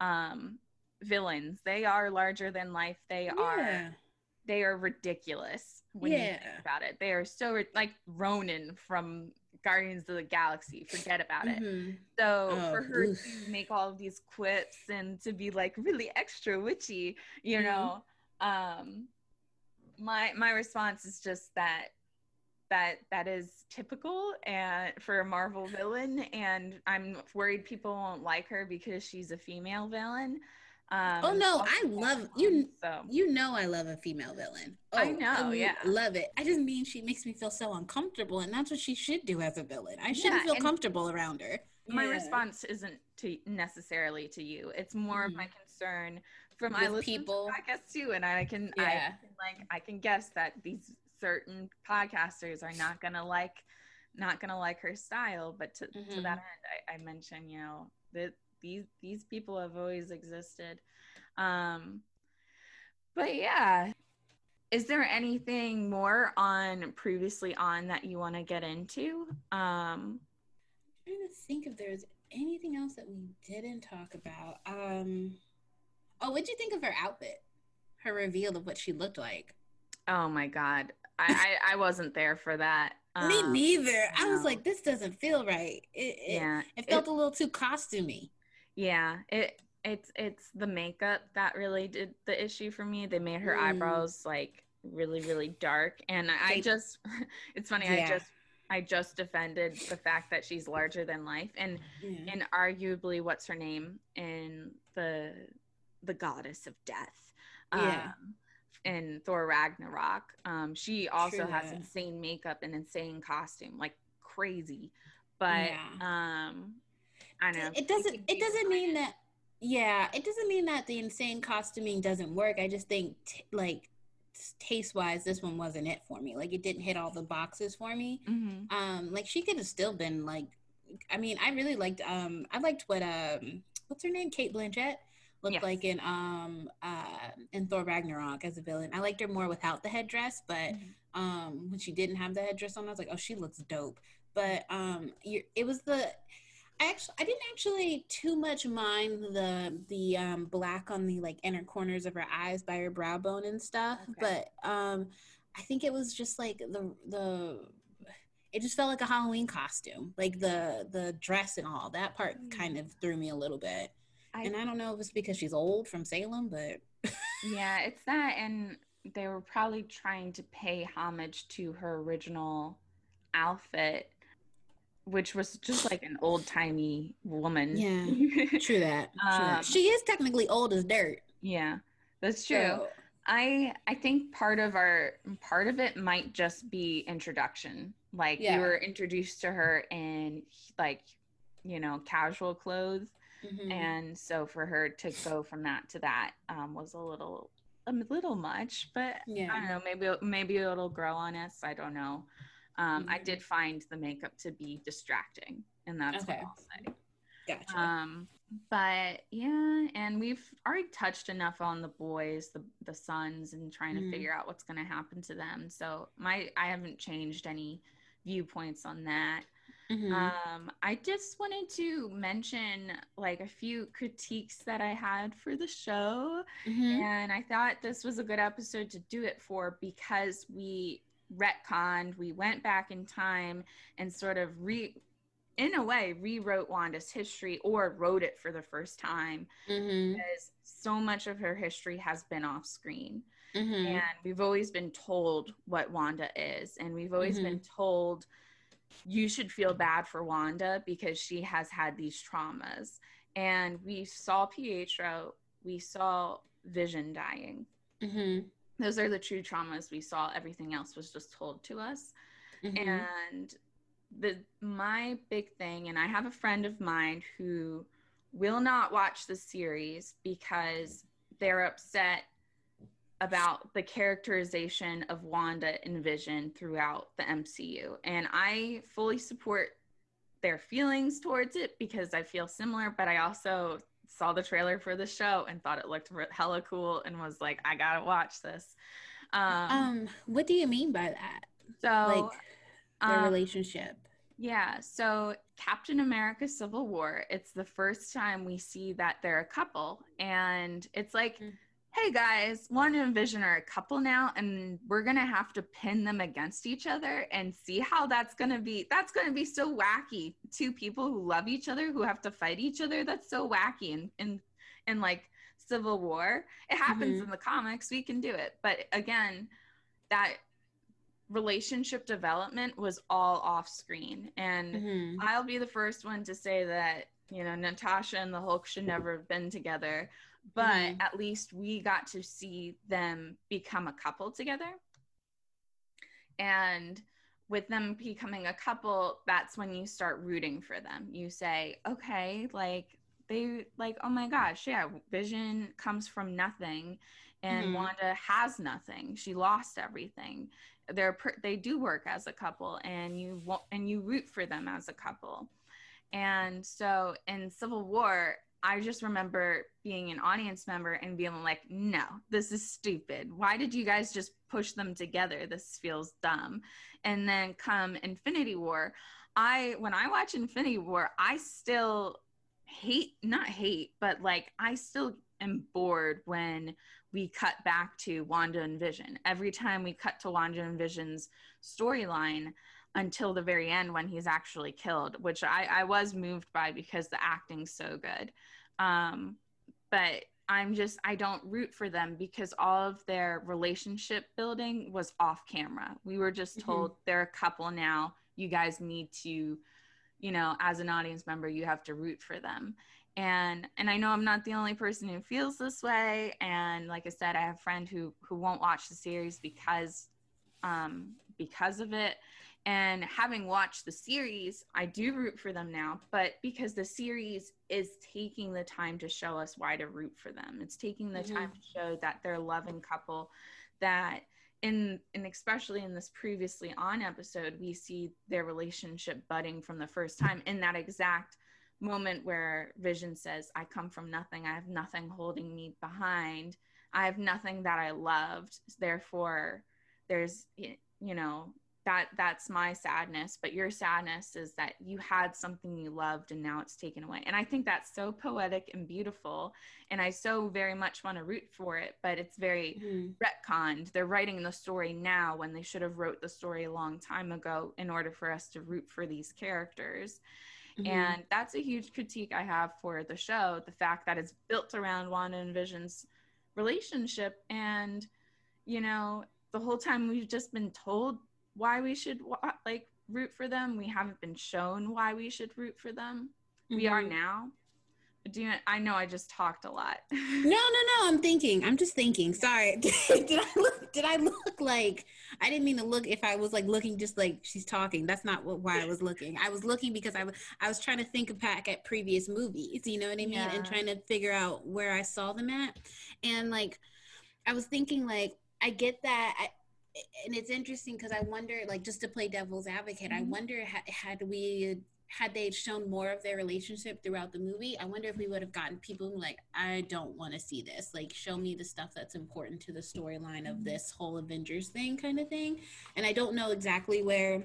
um villains. They are larger than life. They yeah. are they are ridiculous when yeah. you think about it. They are so like Ronan from Guardians of the Galaxy. Forget about mm-hmm. it. So oh, for her oof. to make all of these quips and to be like really extra witchy, you mm-hmm. know, um, my my response is just that that that is typical and for a Marvel villain, and I'm worried people won't like her because she's a female villain. Um, oh no, I love you. So. You know, I love a female villain. Oh, I know, I yeah, love it. I just mean she makes me feel so uncomfortable, and that's what she should do as a villain. I shouldn't yeah, feel comfortable around her. My yeah. response isn't to necessarily to you. It's more mm-hmm. of my concern from my people. I guess too, and I can, yeah. I can like, I can guess that these certain podcasters are not gonna like, not gonna like her style. But to, mm-hmm. to that end, I, I mentioned, you know, that these these people have always existed um but yeah is there anything more on previously on that you want to get into um I'm trying to think if there's anything else that we didn't talk about um oh what'd you think of her outfit her reveal of what she looked like oh my god I, I, I wasn't there for that. Um, Me neither. I was like, this doesn't feel right. It, it yeah, it felt it, a little too costumey. Yeah, it it's it's the makeup that really did the issue for me. They made her mm. eyebrows like really really dark, and I just it's funny. Yeah. I just I just defended the fact that she's larger than life, and yeah. and arguably what's her name in the the goddess of death. Yeah. Um, in Thor Ragnarok, um, she also True has insane makeup and insane costume, like crazy. But yeah. um, I know. It doesn't. It doesn't mean that. Yeah, it doesn't mean that the insane costuming doesn't work. I just think t- like taste wise, this one wasn't it for me. Like it didn't hit all the boxes for me. Mm-hmm. Um, like she could have still been like. I mean, I really liked. Um, I liked what um, what's her name, Cate Blanchett looked yes. like in um uh in Thor Ragnarok as a villain. I liked her more without the headdress, but mm-hmm. um when she didn't have the headdress on, I was like, oh, she looks dope. But um, it was the actually I didn't actually too much mind the the um, black on the like inner corners of her eyes by her brow bone and stuff, okay. but um, I think it was just like the the it just felt like a Halloween costume, like the the dress and all that part mm. kind of threw me a little bit. I, and I don't know if it's because she's old from Salem, but yeah, it's that, and they were probably trying to pay homage to her original outfit which was just like an old timey woman. Yeah, true that. True um, that. She is technically old as dirt. Yeah, that's true. So, I I think part of our part of it might just be introduction. Like yeah. you were introduced to her in like you know casual clothes, mm-hmm. and so for her to go from that to that um, was a little a little much. But yeah. I don't know. Maybe maybe it'll grow on us. I don't know. Um, mm-hmm. I did find the makeup to be distracting, and that's okay. what I'll say. Gotcha. Um, but yeah, and we've already touched enough on the boys, the the sons, and trying mm-hmm. to figure out what's going to happen to them. So my I haven't changed any viewpoints on that. Mm-hmm. Um, I just wanted to mention like a few critiques that I had for the show. Mm-hmm. And I thought this was a good episode to do it for because we retconned, we went back in time and sort of re in a way rewrote Wanda's history or wrote it for the first time mm-hmm. because so much of her history has been off screen. Mm-hmm. And we've always been told what Wanda is, and we've always mm-hmm. been told you should feel bad for Wanda because she has had these traumas. And we saw Pietro, we saw Vision dying. Those are the true traumas we saw. Everything else was just told to us. Mm-hmm. And the my big thing, and I have a friend of mine who will not watch the series because they're upset about the characterization of Wanda and Vision throughout the MCU. And I fully support their feelings towards it because I feel similar, but I also saw the trailer for the show and thought it looked hella cool and was like, I gotta watch this. Um, um what do you mean by that? So, like their um, relationship. Yeah, so Captain America Civil War, it's the first time we see that they're a couple. And it's like, mm hey guys, Wanda and Vision are a couple now, and we're gonna have to pin them against each other and see how that's gonna be. That's gonna be so wacky. Two people who love each other who have to fight each other. That's so wacky and and and like Civil War. It happens mm-hmm. in the comics. We can do it, but again, that relationship development was all off screen, and mm-hmm. I'll be the first one to say that you know Natasha and the Hulk should never have been together but mm-hmm. at least we got to see them become a couple together. And with them becoming a couple, that's when you start rooting for them. You say, okay, like they like, oh my gosh, yeah, Vision comes from nothing and mm-hmm. Wanda has nothing. She lost everything. They're per- they do work as a couple and you and you root for them as a couple. And so in Civil War, I just remember being an audience member and being like, no, this is stupid. Why did you guys just push them together? This feels dumb. And then come Infinity War, I when I watch Infinity War, I still hate not hate, but like I still am bored when we cut back to Wanda and Vision. Every time we cut to Wanda and Vision's storyline, until the very end when he's actually killed, which I, I was moved by because the acting's so good. Um, but I'm just, I don't root for them because all of their relationship building was off camera. We were just mm-hmm. told mm-hmm. they're a couple now. You guys need to, you know, as an audience member, you have to root for them. And and I know I'm not the only person who feels this way. And like I said, I have a friend who who won't watch the series because um because of it and having watched the series, I do root for them now, but because the series is taking the time to show us why to root for them. It's taking the mm-hmm. time to show that they're a loving couple that in and especially in this previously on episode, we see their relationship budding from the first time in that exact moment where Vision says, I come from nothing. I have nothing holding me behind. I have nothing that I loved. Therefore, there's, you know, that that's my sadness but your sadness is that you had something you loved and now it's taken away and i think that's so poetic and beautiful and i so very much want to root for it but it's very mm. retconned they're writing the story now when they should have wrote the story a long time ago in order for us to root for these characters mm-hmm. and that's a huge critique i have for the show the fact that it's built around wanda and vision's relationship and you know the whole time we've just been told why we should like root for them. We haven't been shown why we should root for them. Mm-hmm. We are mm-hmm. now. Do you, I know I just talked a lot. no, no, no. I'm thinking. I'm just thinking. Sorry. did I look? Did I look like? I didn't mean to look. If I was like looking, just like she's talking. That's not what, why I was looking. I was looking because I was I was trying to think back at previous movies. You know what I mean? Yeah. And trying to figure out where I saw them at. And like, I was thinking like I get that. I, and it's interesting because I wonder, like, just to play devil's advocate, mm-hmm. I wonder had, had we had they shown more of their relationship throughout the movie, I wonder if we would have gotten people like, I don't want to see this. Like, show me the stuff that's important to the storyline of mm-hmm. this whole Avengers thing, kind of thing. And I don't know exactly where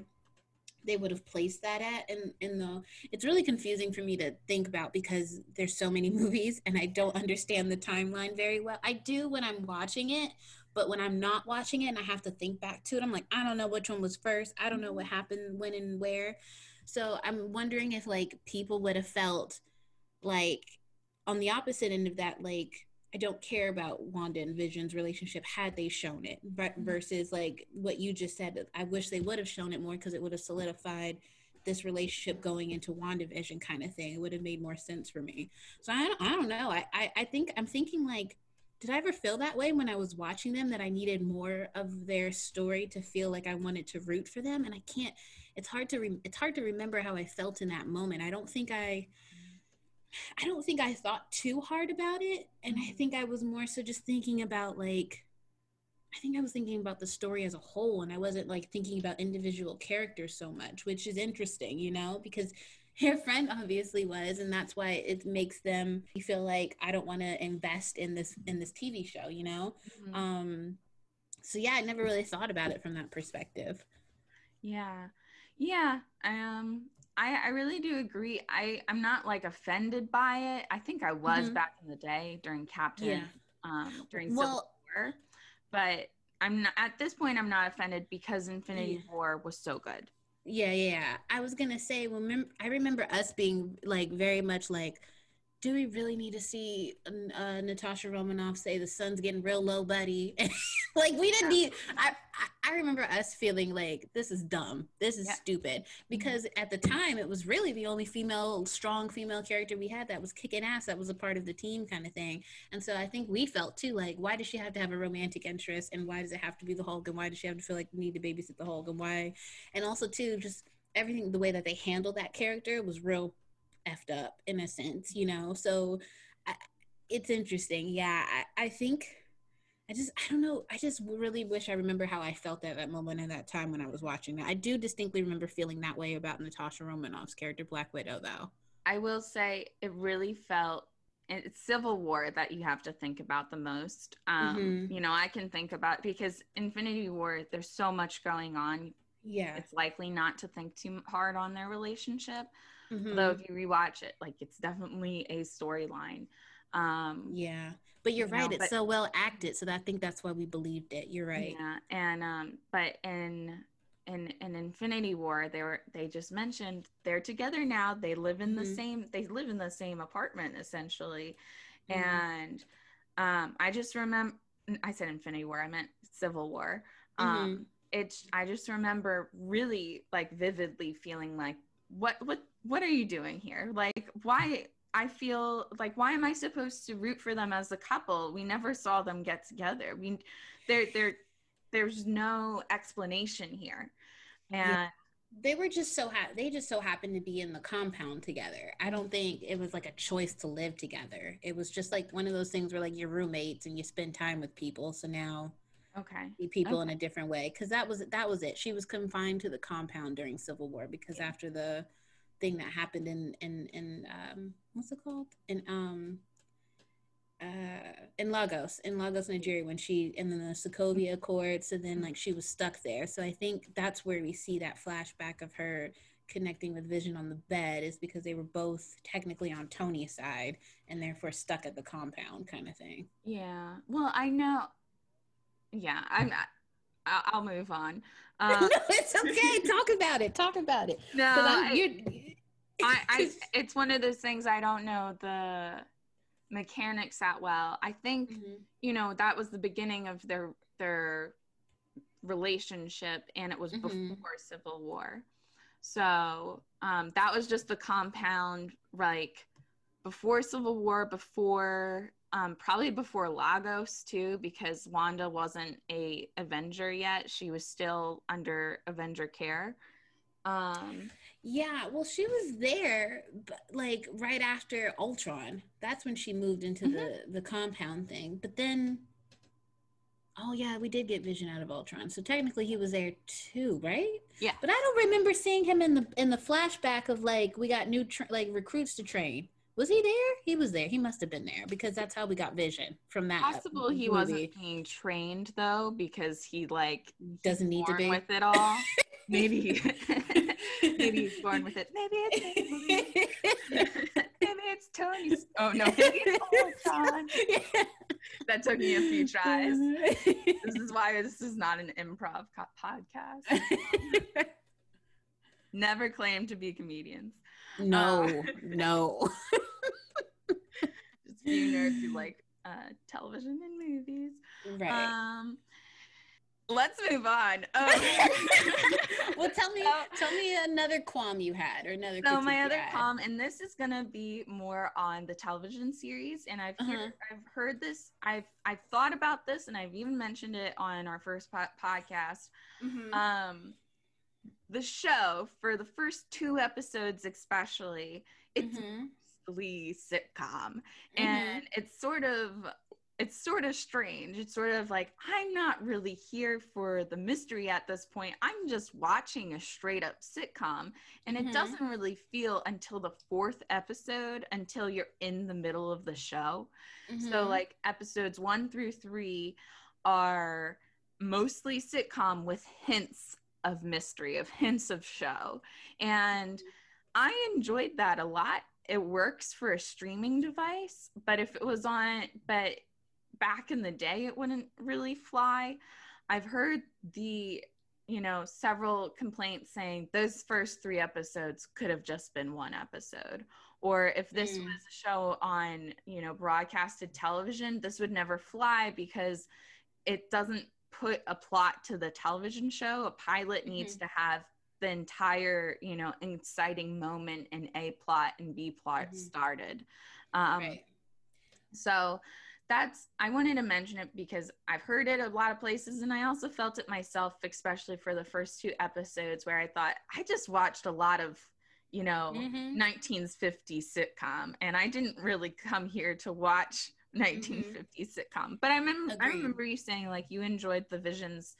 they would have placed that at in in the it's really confusing for me to think about because there's so many movies and I don't understand the timeline very well. I do when I'm watching it, but when I'm not watching it and I have to think back to it, I'm like, I don't know which one was first. I don't know what happened when and where. So I'm wondering if like people would have felt like on the opposite end of that, like I don't care about Wanda and Vision's relationship had they shown it, but mm-hmm. versus like what you just said. I wish they would have shown it more because it would have solidified this relationship going into WandaVision kind of thing. It would have made more sense for me. So I don't, I don't know. I, I, I think I'm thinking like, did I ever feel that way when I was watching them that I needed more of their story to feel like I wanted to root for them? And I can't. It's hard to re- it's hard to remember how I felt in that moment. I don't think I I don't think I thought too hard about it. And I mm-hmm. think I was more so just thinking about like, I think I was thinking about the story as a whole and I wasn't like thinking about individual characters so much, which is interesting, you know, because her friend obviously was and that's why it makes them feel like I don't want to invest in this in this TV show, you know. Mm-hmm. Um so yeah, I never really thought about it from that perspective. Yeah. Yeah. Um I, I really do agree. I, I'm not like offended by it. I think I was mm-hmm. back in the day during Captain, yeah. um, during Civil well, War, but I'm not at this point. I'm not offended because Infinity yeah. War was so good. Yeah, yeah. I was gonna say, remember, I remember us being like very much like, do we really need to see uh, Natasha Romanoff say the sun's getting real low, buddy? like we didn't need. I, I remember us feeling like this is dumb, this is yeah. stupid, mm-hmm. because mm-hmm. at the time it was really the only female, strong female character we had that was kicking ass, that was a part of the team, kind of thing. And so I think we felt too like, why does she have to have a romantic interest, and why does it have to be the Hulk, and why does she have to feel like we need to babysit the Hulk, and why, and also too just everything the way that they handled that character was real effed up in a sense, you know? So I, it's interesting. Yeah, I, I think I just I don't know. I just really wish I remember how I felt at that moment in that time when I was watching that. I do distinctly remember feeling that way about Natasha Romanoff's character Black Widow though. I will say it really felt it's Civil War that you have to think about the most. Um, mm-hmm. You know, I can think about because Infinity War, there's so much going on. Yeah, it's likely not to think too hard on their relationship. Mm-hmm. Though if you rewatch it, like it's definitely a storyline. Um, yeah, but you're you right. Know, it's but, so well acted, so I think that's why we believed it. You're right. Yeah, and um, but in in in Infinity War, they were they just mentioned they're together now. They live in the mm-hmm. same. They live in the same apartment essentially, mm-hmm. and um, I just remember. I said Infinity War. I meant Civil War. Um, mm-hmm. it's I just remember really like vividly feeling like what what what are you doing here? Like why I feel like why am I supposed to root for them as a couple? We never saw them get together. We there there there's no explanation here. And yeah. they were just so ha- they just so happened to be in the compound together. I don't think it was like a choice to live together. It was just like one of those things where like you're roommates and you spend time with people. So now okay people okay. in a different way because that was that was it she was confined to the compound during civil war because yeah. after the thing that happened in in in um what's it called in um uh in Lagos in Lagos Nigeria when she and then the Sokovia Accords so then like she was stuck there so I think that's where we see that flashback of her connecting with Vision on the bed is because they were both technically on Tony's side and therefore stuck at the compound kind of thing. Yeah. Well, I know yeah, I'm not. I'll move on. Uh, no, it's okay. Talk about it. Talk about it. No, I, I, I, it's one of those things I don't know the mechanics that well. I think mm-hmm. you know that was the beginning of their their relationship, and it was mm-hmm. before Civil War. So um, that was just the compound, like before Civil War, before um, probably before Lagos too, because Wanda wasn't a Avenger yet. She was still under Avenger care. Um, yeah, well, she was there, but like right after Ultron. That's when she moved into mm-hmm. the the compound thing. But then, oh yeah, we did get Vision out of Ultron, so technically he was there too, right? Yeah. But I don't remember seeing him in the in the flashback of like we got new tra- like recruits to train. Was he there? He was there. He must have been there because that's how we got Vision from that. Possible he wasn't being trained though because he like doesn't need to be with it all. Maybe. maybe he's born with it. Maybe it's maybe it's Tony's. Oh no, maybe it's Ultron. Yeah. That took me a few tries. this is why this is not an improv co- podcast. Never claim to be comedians. No, uh, no. Just few nerds who like uh, television and movies. Right. Um, let's move on. Um, well, tell me, tell me another qualm you had, or another. So my other qualm, and this is gonna be more on the television series, and I've uh-huh. heard, I've heard this, I've I've thought about this, and I've even mentioned it on our first po- podcast. Mm-hmm. Um, the show for the first two episodes, especially, it's mm-hmm. sitcom, mm-hmm. and it's sort of it's sort of strange. It's sort of like, I'm not really here for the mystery at this point. I'm just watching a straight up sitcom. And mm-hmm. it doesn't really feel until the fourth episode until you're in the middle of the show. Mm-hmm. So, like, episodes one through three are mostly sitcom with hints of mystery, of hints of show. And I enjoyed that a lot it works for a streaming device but if it was on but back in the day it wouldn't really fly. I've heard the, you know, several complaints saying those first three episodes could have just been one episode. Or if this mm. was a show on, you know, broadcasted television, this would never fly because it doesn't put a plot to the television show. A pilot mm-hmm. needs to have the entire, you know, inciting moment and A plot and B plot mm-hmm. started. Um, right. So that's I wanted to mention it because I've heard it a lot of places and I also felt it myself especially for the first two episodes where I thought I just watched a lot of you know mm-hmm. 1950s sitcom and I didn't really come here to watch 1950 mm-hmm. sitcom but I remember Agreed. I remember you saying like you enjoyed the visions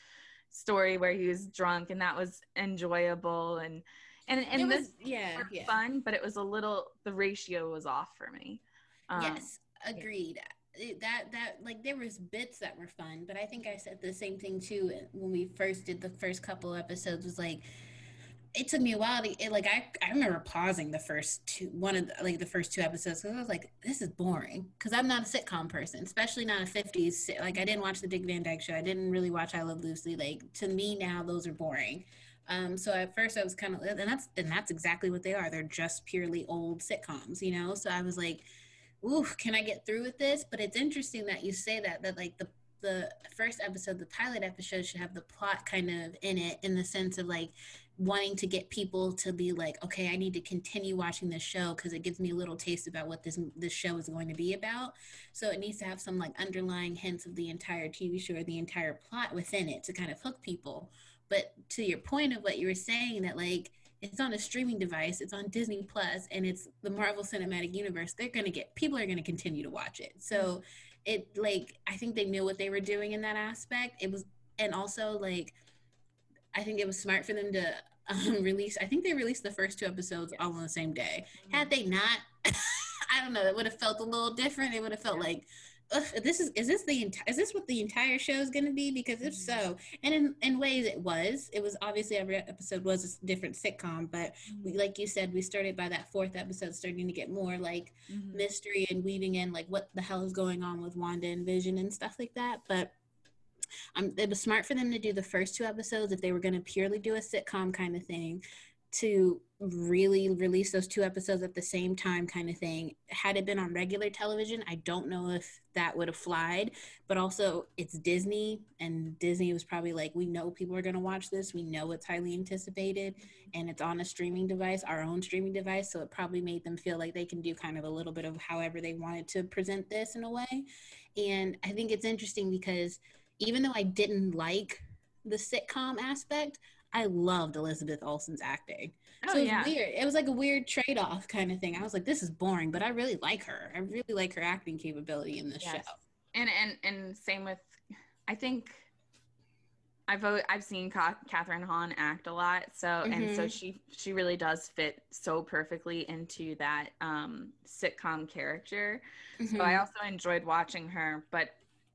story where he was drunk and that was enjoyable and and and it this was, yeah, yeah fun but it was a little the ratio was off for me um, yes agreed that that like there was bits that were fun but i think i said the same thing too when we first did the first couple episodes was like it took me a while to it, like I, I remember pausing the first two one of the, like the first two episodes because I was like this is boring because I'm not a sitcom person especially not a 50s like I didn't watch the Dick Van Dyke Show I didn't really watch I Love Lucy like to me now those are boring. Um, so at first I was kind of and that's and that's exactly what they are they're just purely old sitcoms you know so I was like ooh, can I get through with this? But it's interesting that you say that, that like the the first episode, the pilot episode should have the plot kind of in it in the sense of like wanting to get people to be like, okay, I need to continue watching this show because it gives me a little taste about what this this show is going to be about. So it needs to have some like underlying hints of the entire TV show or the entire plot within it to kind of hook people. But to your point of what you were saying, that like it's on a streaming device it's on disney plus and it's the marvel cinematic universe they're going to get people are going to continue to watch it. So it like i think they knew what they were doing in that aspect. It was and also like i think it was smart for them to um, release i think they released the first two episodes all on the same day. Had they not i don't know it would have felt a little different it would have felt like this is is this the entire is this what the entire show is going to be because if so mm-hmm. and in, in ways it was it was obviously every episode was a different sitcom but we mm-hmm. like you said we started by that fourth episode starting to get more like mm-hmm. mystery and weaving in like what the hell is going on with wanda and vision and stuff like that but um, it was smart for them to do the first two episodes if they were going to purely do a sitcom kind of thing to really release those two episodes at the same time kind of thing. Had it been on regular television i don't know if that would have flied but also it's disney and disney was probably like we know people are going to watch this. We know it's highly anticipated and it's on a streaming device our own streaming device. So it probably made them feel like they can do kind of a little bit of however they wanted to present this in a way. And i think it's interesting because even though i didn't like the sitcom aspect I loved Elizabeth Olsen's acting. Oh, so it was yeah. weird. It was like a weird trade off kind of thing. I was like, this is boring, but I really like her. I really like her acting capability in this yes. show. And and and same with, I think. I've I've seen Kathryn Hahn act a lot, so mm-hmm. and so mm-hmm. she she really does fit so perfectly into that um, sitcom character. Mm-hmm. So I mm-hmm. also enjoyed watching her, but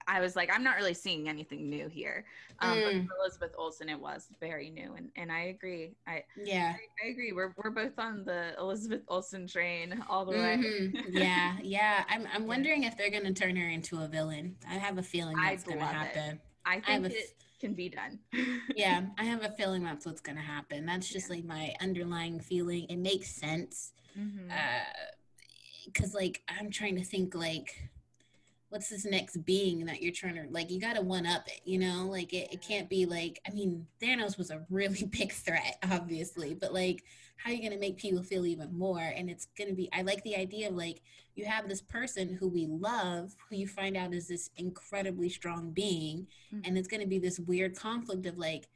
I was like, I'm not really seeing anything new here. Um, Mm. But Elizabeth Olsen, it was very new, and, and I agree. I, Yeah. I I agree. We're we're both on the Elizabeth Olsen train all the way. Mhm. Yeah, yeah. I'm I'm wondering if they're gonna turn her into a villain. I have a feeling that's I'd gonna love it. happen. I think a it can be done. Yeah, I have a feeling that's what's gonna happen. That's just like my underlying feeling. It makes sense. Mhm. because like i'm trying to think like what's this next being that you're trying to like you gotta one up it you know? Like it, it can't be like i mean thanos was a really big threat obviously but like how are you gonna make people feel even more? And it's gonna be i like the idea of like you have this person who we love who you find out is this incredibly strong being mm-hmm. and it's gonna be this weird conflict of like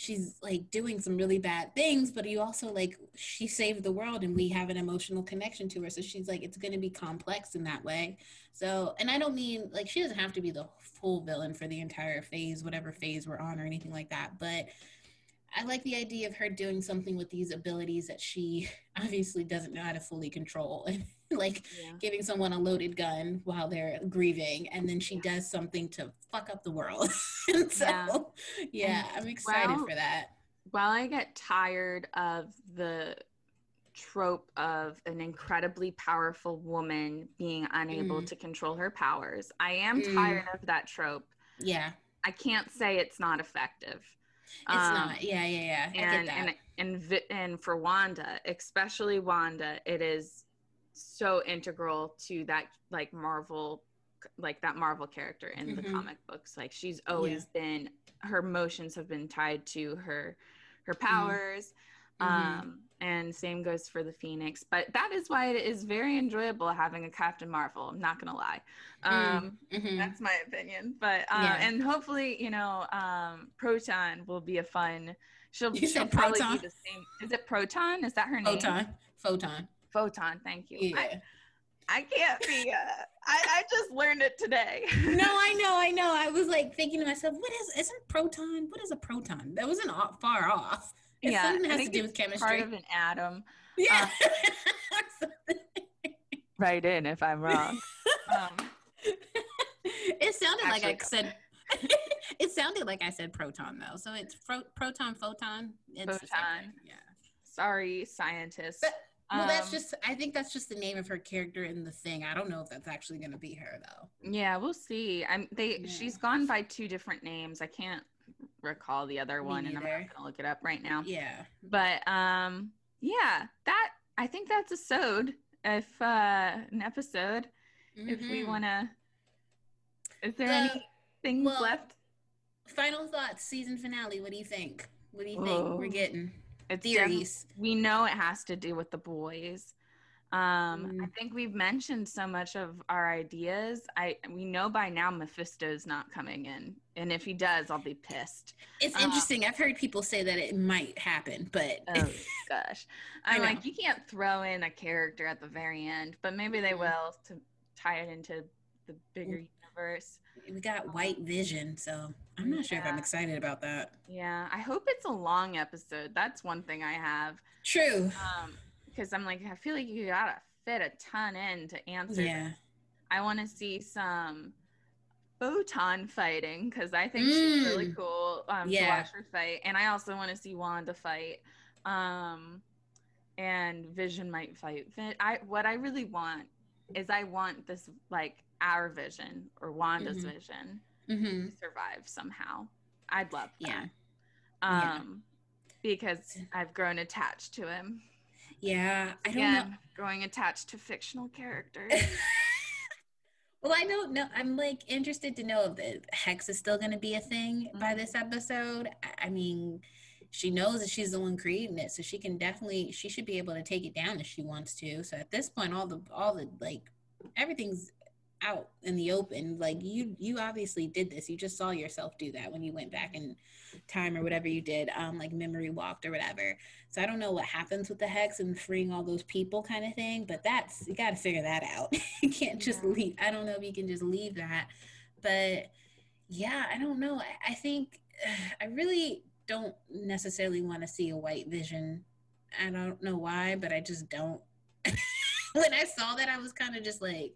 she's like doing some really bad things, but you also like she saved the world and we have an emotional connection to her. So she's like, it's going to be complex in that way. So, and I don't mean like she doesn't have to be the full villain for the entire phase, whatever phase we're on or anything like that. But I like the idea of her doing something with these abilities that she obviously doesn't know how to fully control. like Yeah. giving someone a loaded gun while they're grieving and then she does something to fuck up the world so Yeah. yeah, i'm excited for that While I get tired of the trope of an incredibly powerful woman being unable Mm. to control her powers, I am Mm. tired of that trope. yeah I can't say it's not effective. it's Um, not yeah yeah yeah i and get that and and and for Wanda, especially Wanda, it is so integral to that like Marvel like that Marvel character in the Mhm. comic books. Like she's always been her motions have been tied to her her powers. Mhm. Um and same goes for the Phoenix. But that is why it is very enjoyable having a Captain Marvel. I'm not gonna lie. Um Mhm. that's my opinion. But uh, Yeah. and hopefully, you know, um, Proton will be a fun. She'll, You she'll probably Proton? be the same. Is it Proton? Is that her name? photon photon Photon. Thank you. yeah I, I can't be. Uh, I I just learned it today. no i know i know i was like thinking to myself what is isn't proton what is a proton that wasn't off, far off it's Yeah, something that I has to do with chemistry. Part chemistry of an atom. yeah Right in if I'm wrong. um, it sounded like I said. it sounded like I said proton though, so it's pro- proton, photon. It's the Photon. Yeah. sorry, scientists. But- Well, that's Um, just. I think that's just the name of her character in the thing. I don't know if that's actually going to be her though. Yeah, we'll see. I'm they Yeah. she's gone by two different names. I can't recall the other one and I'm not gonna look it up right now. Yeah. But um yeah, that I think that's a sewed if uh an episode. If we Mhm. wanna is there The- anything well, left? Final thoughts, season finale. What do you think? What do you think we're getting? It's Theories. we know it has to do with the boys. Um, I Mm. think we've mentioned so much of our ideas. I we know by now Mephisto's not coming in, and if he does, I'll be pissed. It's Uh, interesting. I've heard people say that it might happen, but Oh gosh, I I'm like you can't throw in a character at the very end, but maybe they Mhm. will to tie it into the bigger universe. we got White Vision, so I'm not sure if I'm excited about that. Yeah, I hope it's a long episode. That's one thing I have. True. Um, because I'm like I feel like you gotta fit a ton in to answer Yeah. I want to see some photon fighting because I think she's really Mm. cool um, Yeah. to watch her fight, and I also want to see Wanda fight. Um, and Vision might fight. I what I really want is I want this like our Vision or Wanda's Mhm. Vision Mm-hmm. to survive somehow. I'd love that. Yeah. Yeah. Um, because I've grown attached to him. Yeah. I don't Again, know. growing attached to fictional characters. well, I don't know. I'm like interested to know if the hex is still going to be a thing by this episode. I- I mean, she knows that she's the one creating it, so she can definitely she should be able to take it down if she wants to. So at this point, all the all the like everything's out in the open. Like you you obviously did this. You just saw yourself do that when you went back in time or whatever you did, um, like memory walked or whatever. So I don't know what happens with the hex and freeing all those people kind of thing, but that's you got to figure that out. you can't just Yeah. leave. I don't know if you can just leave that, but yeah, I don't know. I, I think I really don't necessarily want to see a white vision. I don't know why, but I just don't. when I saw that, I was kind of just like,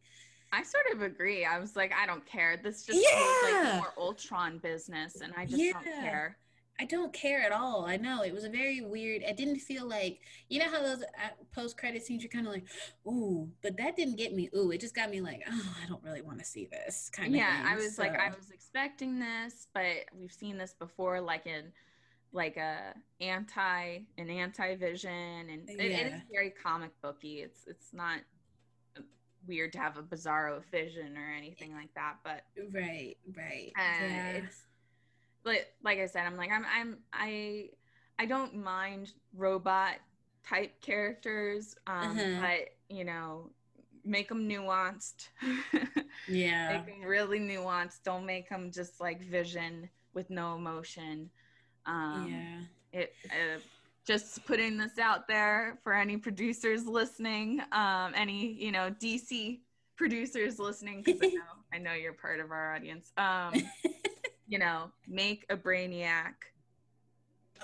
I sort of agree. I was like, I don't care. This just feels like more Ultron business, and I just don't care. I don't care at all. I know it was a very weird. I didn't feel like you know how those uh, post credit scenes you're kind of like, ooh, but that didn't get me. Ooh, it just got me like, oh, I don't really want to see this kind of. Yeah, I was like, I was expecting this, but we've seen this before, like in like a anti an anti vision, and it, it is very comic booky. It's it's not weird to have a bizarro vision or anything like that, but right, right. and yeah. it's like like I said, I'm like I'm I'm I I don't mind robot type characters, um, Uh-huh. but you know, make them nuanced. yeah. make them really nuanced. Don't make them just like Vision with no emotion. Um, yeah. It uh, just putting this out there for any producers listening, um, any you know DC producers listening, because I know I know you're part of our audience. Um, you know, make a Brainiac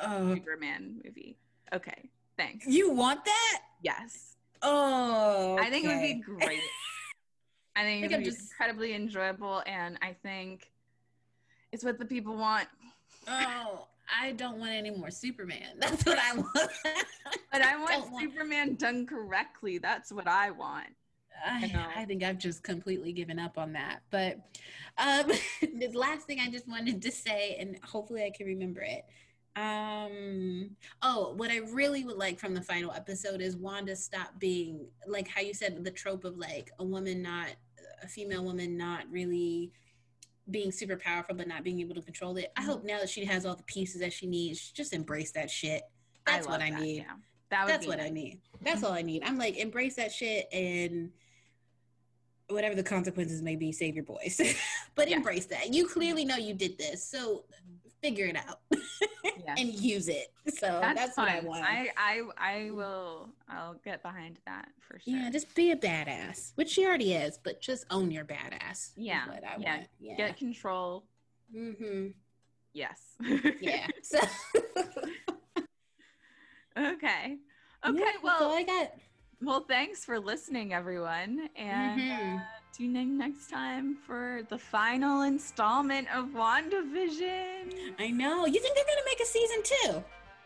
Oh, Superman movie. Okay, thanks. you want that? Yes, Oh, I think it would be great. I think it Like, I'm would be just- incredibly enjoyable, and I think it's what the people want. Oh, I don't want any more Superman. That's what I want. But I want don't want- Superman done correctly. That's what I want. I. I think I've just completely given up on that. But um, the last thing I just wanted to say, and hopefully I can remember it. Um, oh, what I really would like from the final episode is Wanda stop being like how you said the trope of like a woman not a female woman not really being super powerful but not being able to control it. I hope mm-hmm. now that she has all the pieces that she needs, just embrace that shit. That's what I that, need. Yeah. That would That's what I need. That's mm-hmm. all I need. I'm like, embrace that shit and whatever the consequences may be, save your boys. but Yeah. embrace that. You mm-hmm. clearly know you did this, so figure it out Yes. and use it. So that's, what I want. I, I I will I'll get behind that for sure. yeah, just be a badass, which she already is, but just own your badass. Yeah, yeah. want. Yeah. Get control. Mm-hmm. Yes. Yeah. So okay. Okay. that's all well, I got. well, thanks for listening, everyone, and Mhm. uh, tune in next time for the final installment of WandaVision. I know. You think they're gonna make a season two?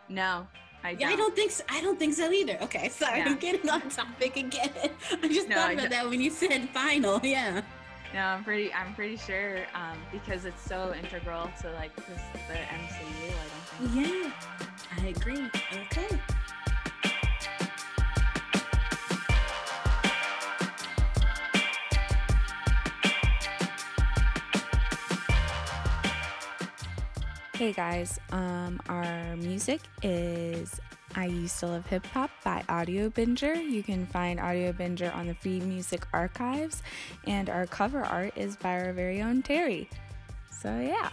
No, I don't. Yeah, I don't think so. I don't think so either. Okay, sorry, Yeah. I'm getting on topic again. I just No, thought about that when you said final. Yeah. No, I'm pretty. I'm pretty sure um, because it's so integral to like this, the MCU. I don't think. Yeah, I agree. Okay. Hey guys, um, our music is I Used to Love Hip Hop by Audiobinger. You can find Audiobinger on the Free Music Archives, and our cover art is by our very own Terry. So, yeah.